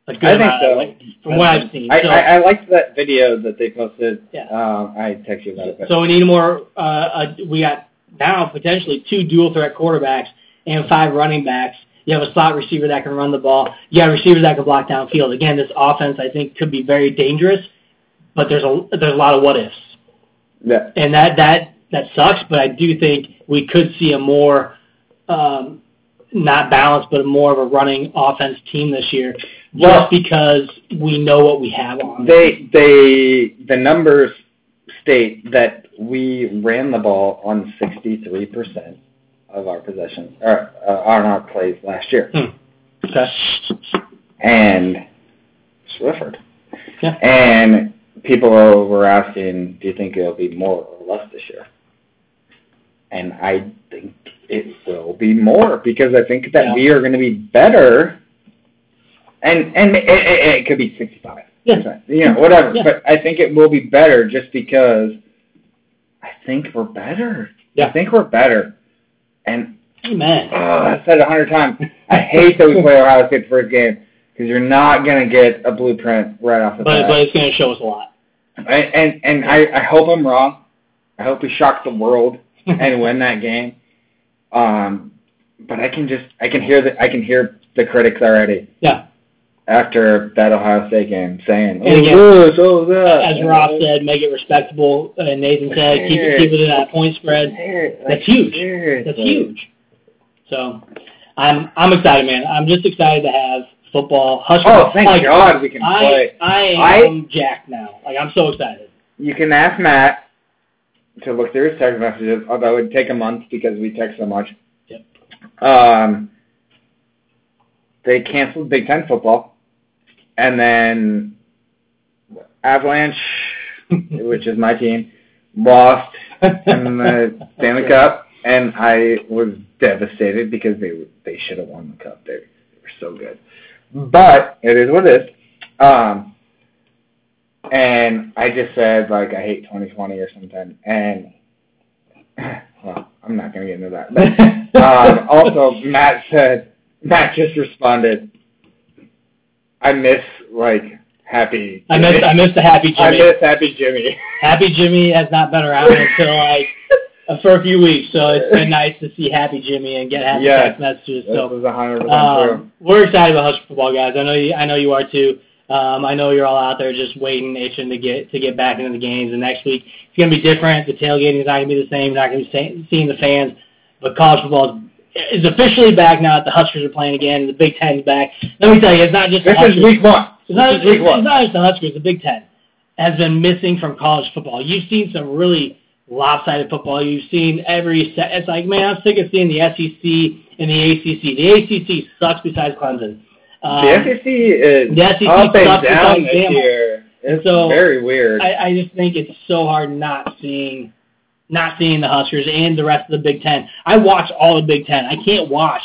a good I think amount so. weight from what I've seen. I, so, I, I liked that video that they posted. Yeah. Um, I texted you about it. But So we need more. Uh, uh, we got now potentially two dual threat quarterbacks and five running backs. You have a slot receiver that can run the ball. You have receivers that can block downfield. Again, this offense I think could be very dangerous, but there's a there's a lot of what ifs, yeah. and that that that sucks. But I do think we could see a more um, not balanced, but more of a running offense team this year, just Well- because we know what we have on. They they the numbers state that we ran the ball on 63% of our possessions or uh, on our plays last year. okay. And Swifford. Yeah. And people were asking, do you think it'll be more or less this year? And I think it will be more because I think that Yeah. we are going to be better. And and it, it, it could be 65. Yeah. You know, whatever. Yeah. But I think it will be better just because I think we're better. Yeah. I think we're better. And Amen. oh, I've said it a hundred times. I hate that we play Ohio State the first game because you're not going to get a blueprint right off the But bat. but it's going to show us a lot. And and, and I, I hope I'm wrong. I hope we shock the world and win that game. Um, but I can just I can hear the I can hear the critics already Yeah. After that Ohio State game saying, And again, "Oh this, oh that." As Ross said, make it respectable. And Nathan said, keep it, keep it in that point spread. That's huge. That's huge. So I'm I'm excited, man. I'm just excited to have football. Hush Oh, thank like, God we can I play. I I- am jacked now. Like I'm so excited. You can ask Matt to look through his text messages, although it would take a month because we text so much. Yep. Um, they canceled Big Ten football, and then Avalanche, which is my team, lost in the Stanley Cup, and I was devastated because they they should have won the cup. They, they were so good, but it is what it is. Um, and I just said like I hate 2020 or something, and well, I'm not gonna get into that. But, um, also, Matt said Matt just responded. I miss like happy. I miss I missed the happy Jimmy. I miss happy Jimmy. Happy Jimmy has not been around until like for a few weeks, so it's been nice to see Happy Jimmy and get happy Yes. text messages. This So is 100 percent true. Um, we're excited about Husker football, guys. I know you. I know you are too. Um, I know you're all out there just waiting, itching to get to get back into the games. And next week it's going to be different. The tailgating is not going to be the same. You're not going to be seeing the fans. But college football is, is officially back now that the Huskers are playing again. The Big Ten's back. Let me tell you, it's not just the This is week one. It's not, This is week it's, one. it's not just the Huskers. The Big Ten has been missing from college football. You've seen some really lopsided football you've seen every set. It's like, man, I'm sick of seeing the SEC and the ACC. The ACC sucks besides Clemson. Um, the SEC is the SEC up and sucks down this Bama. year. It's So, very weird. I, I just think it's so hard not seeing not seeing the Huskers and the rest of the Big Ten. I watch all the Big Ten. I can't watch.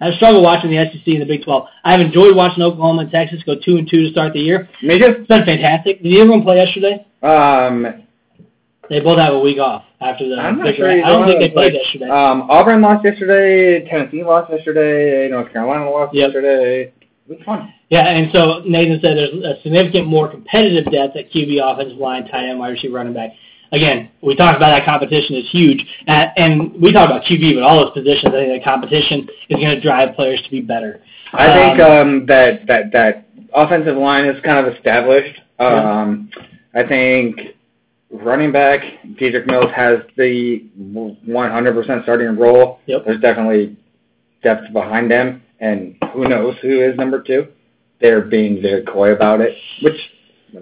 I've struggled watching the SEC and the Big Twelve. I've enjoyed watching Oklahoma and Texas go two and two to start the year. Me too. It's been fantastic. Did everyone play yesterday? Um, They both have a week off after the. I'm not sure. I don't think they played yesterday. Um, Auburn lost yesterday. Tennessee lost yesterday. North Carolina lost Yep. yesterday. It was fun. Yeah, and so Nathan said there's a significant more competitive depth at QB, offensive line, tight end, wide receiver, running back. Again, we talked about that competition is huge, at, and we talked about QB, but all those positions, I think the competition is going to drive players to be better. I think Um, um, that that that offensive line is kind of established. Um, I think running back Dedrick Mills has the 100% starting role. Yep. There's definitely depth behind him, and who knows who is number two. They're being very coy about it, which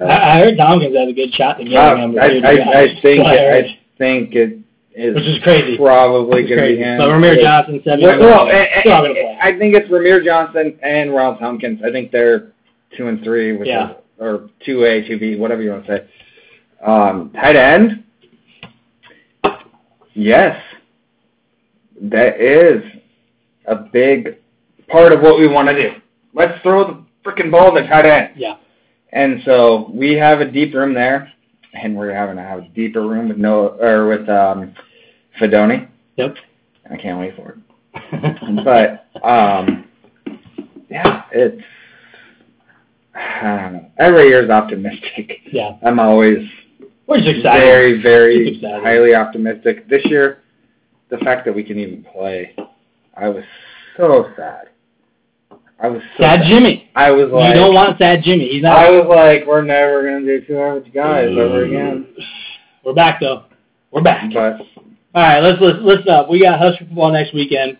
uh, I, I heard Thompkins has a good shot to get uh, number I. I. I think I heard. I think it is Which is crazy. probably going to be him. But Rahmir Johnson, seven. Well, well, and, still not going to and. I think it's Rahmir Johnson and Ronald Thompkins. I think they're two and three, with Yeah. the, or two A, two B, whatever you want to say. Um, tight end, yes, that is a big part of what we want to do. Let's throw the freaking ball to tight end. Yeah. And so we have a deep room there, and we're having to have a deeper room with no or with um, Fedoni. Yep. I can't wait for it. But um, yeah, it's I don't know. Every year is optimistic. yeah, I'm always we're just excited. very, very excited. highly optimistic. This year, the fact that we can even play, I was so sad. I was so Sad Jimmy. I was like, you don't want sad Jimmy. He's not. I was like, we're never gonna do two average guys ever again. We're back though. We're back. But All right, let's listen, listen up. Uh, we got Husker football next weekend.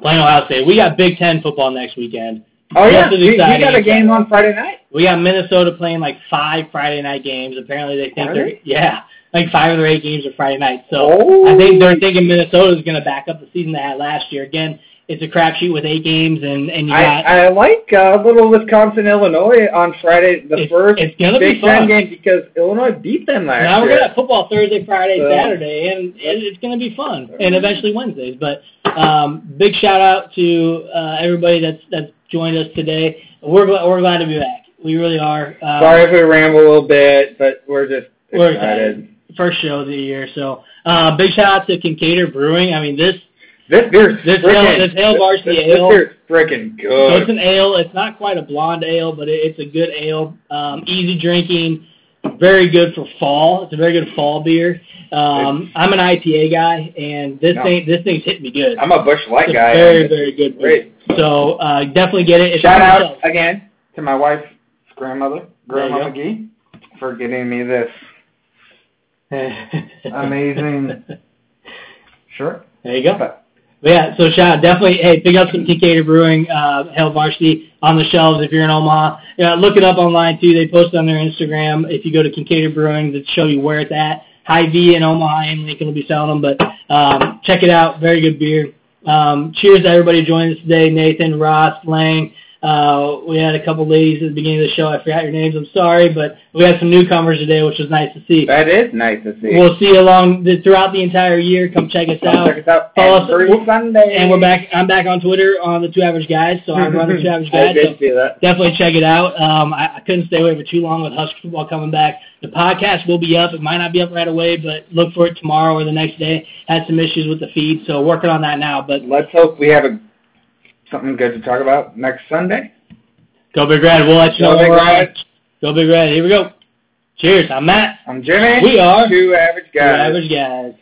Playing Ohio State. We got Big Ten football next weekend. oh yeah, Just we, we got a game that. on Friday night. We got Minnesota playing like five Friday night games. Apparently they think Are they're they? yeah, like five of their eight games are Friday night. So Oh. I think they're thinking Minnesota's going to back up the season they had last year. Again, it's a crapshoot with eight games, and and you got I, I like uh, little Wisconsin Illinois on Friday, the It's- first it's gonna be Big Ten fun. game because Illinois beat them last now we're gonna have football Thursday, Friday, So- Saturday, and it, it's gonna be fun, and eventually Wednesdays. But um, big shout out to uh, everybody that's that's joined us today. We're glad we're glad to be back. We really are. Um, Sorry if we ramble a little bit, but we're just We're excited. First show of the year, so uh, big shout out to Kinkaider Brewing. I mean this This beer's This frickin' ale- this ale varsity this, ale- This beer's freaking So it's an ale. It's not quite a blonde ale, but it, it's a good ale. Um, easy drinking, very good for fall. It's a very good fall beer. Um, I'm an IPA guy, and this No. thing this thing's hitting me good. I'm a Busch Light it's guy. very very good beer. Great. So uh, definitely get it. It's Shout out shelf. again to my wife's grandmother, Grandma. McGee, for getting me this. Amazing. Sure. There you go. But yeah, so shout out, definitely, hey, pick up some Kincaid Brewing, uh, Hail Varsity on the shelves if you're in Omaha. Yeah, look it up online too. They post on their Instagram. If you go to Kincaid Brewing, they show you where it's at. Hy-Vee in Omaha and Lincoln will be selling them, but um, check it out. Very good beer. Um, cheers to everybody joining us today. Nathan, Ross, Lang. Uh, we had a couple ladies at the beginning of the show. I forgot your names. I'm sorry, but we had some newcomers today, which was nice to see. That is nice to see. We'll see you along the, throughout the entire year. Come check us out. check us out Follow us- every we're- Sunday. And we're back. I'm back on Twitter on the Two Average Guys, so I run the Two Average I Guys. did So see that. definitely check it out. Um, I, I couldn't stay away for too long with Husker football coming back. The podcast will be up. It might not be up right away, but look for it tomorrow or the next day. Had some issues with the feed, so working on that now. But Let's hope we have a something good to talk about next Sunday. go Big Red. We'll let you Go know. Big when we're on. Red. Go Big Red. Here we go. Cheers. I'm Matt. I'm Jimmy. We are two average Two guys. Average Guys.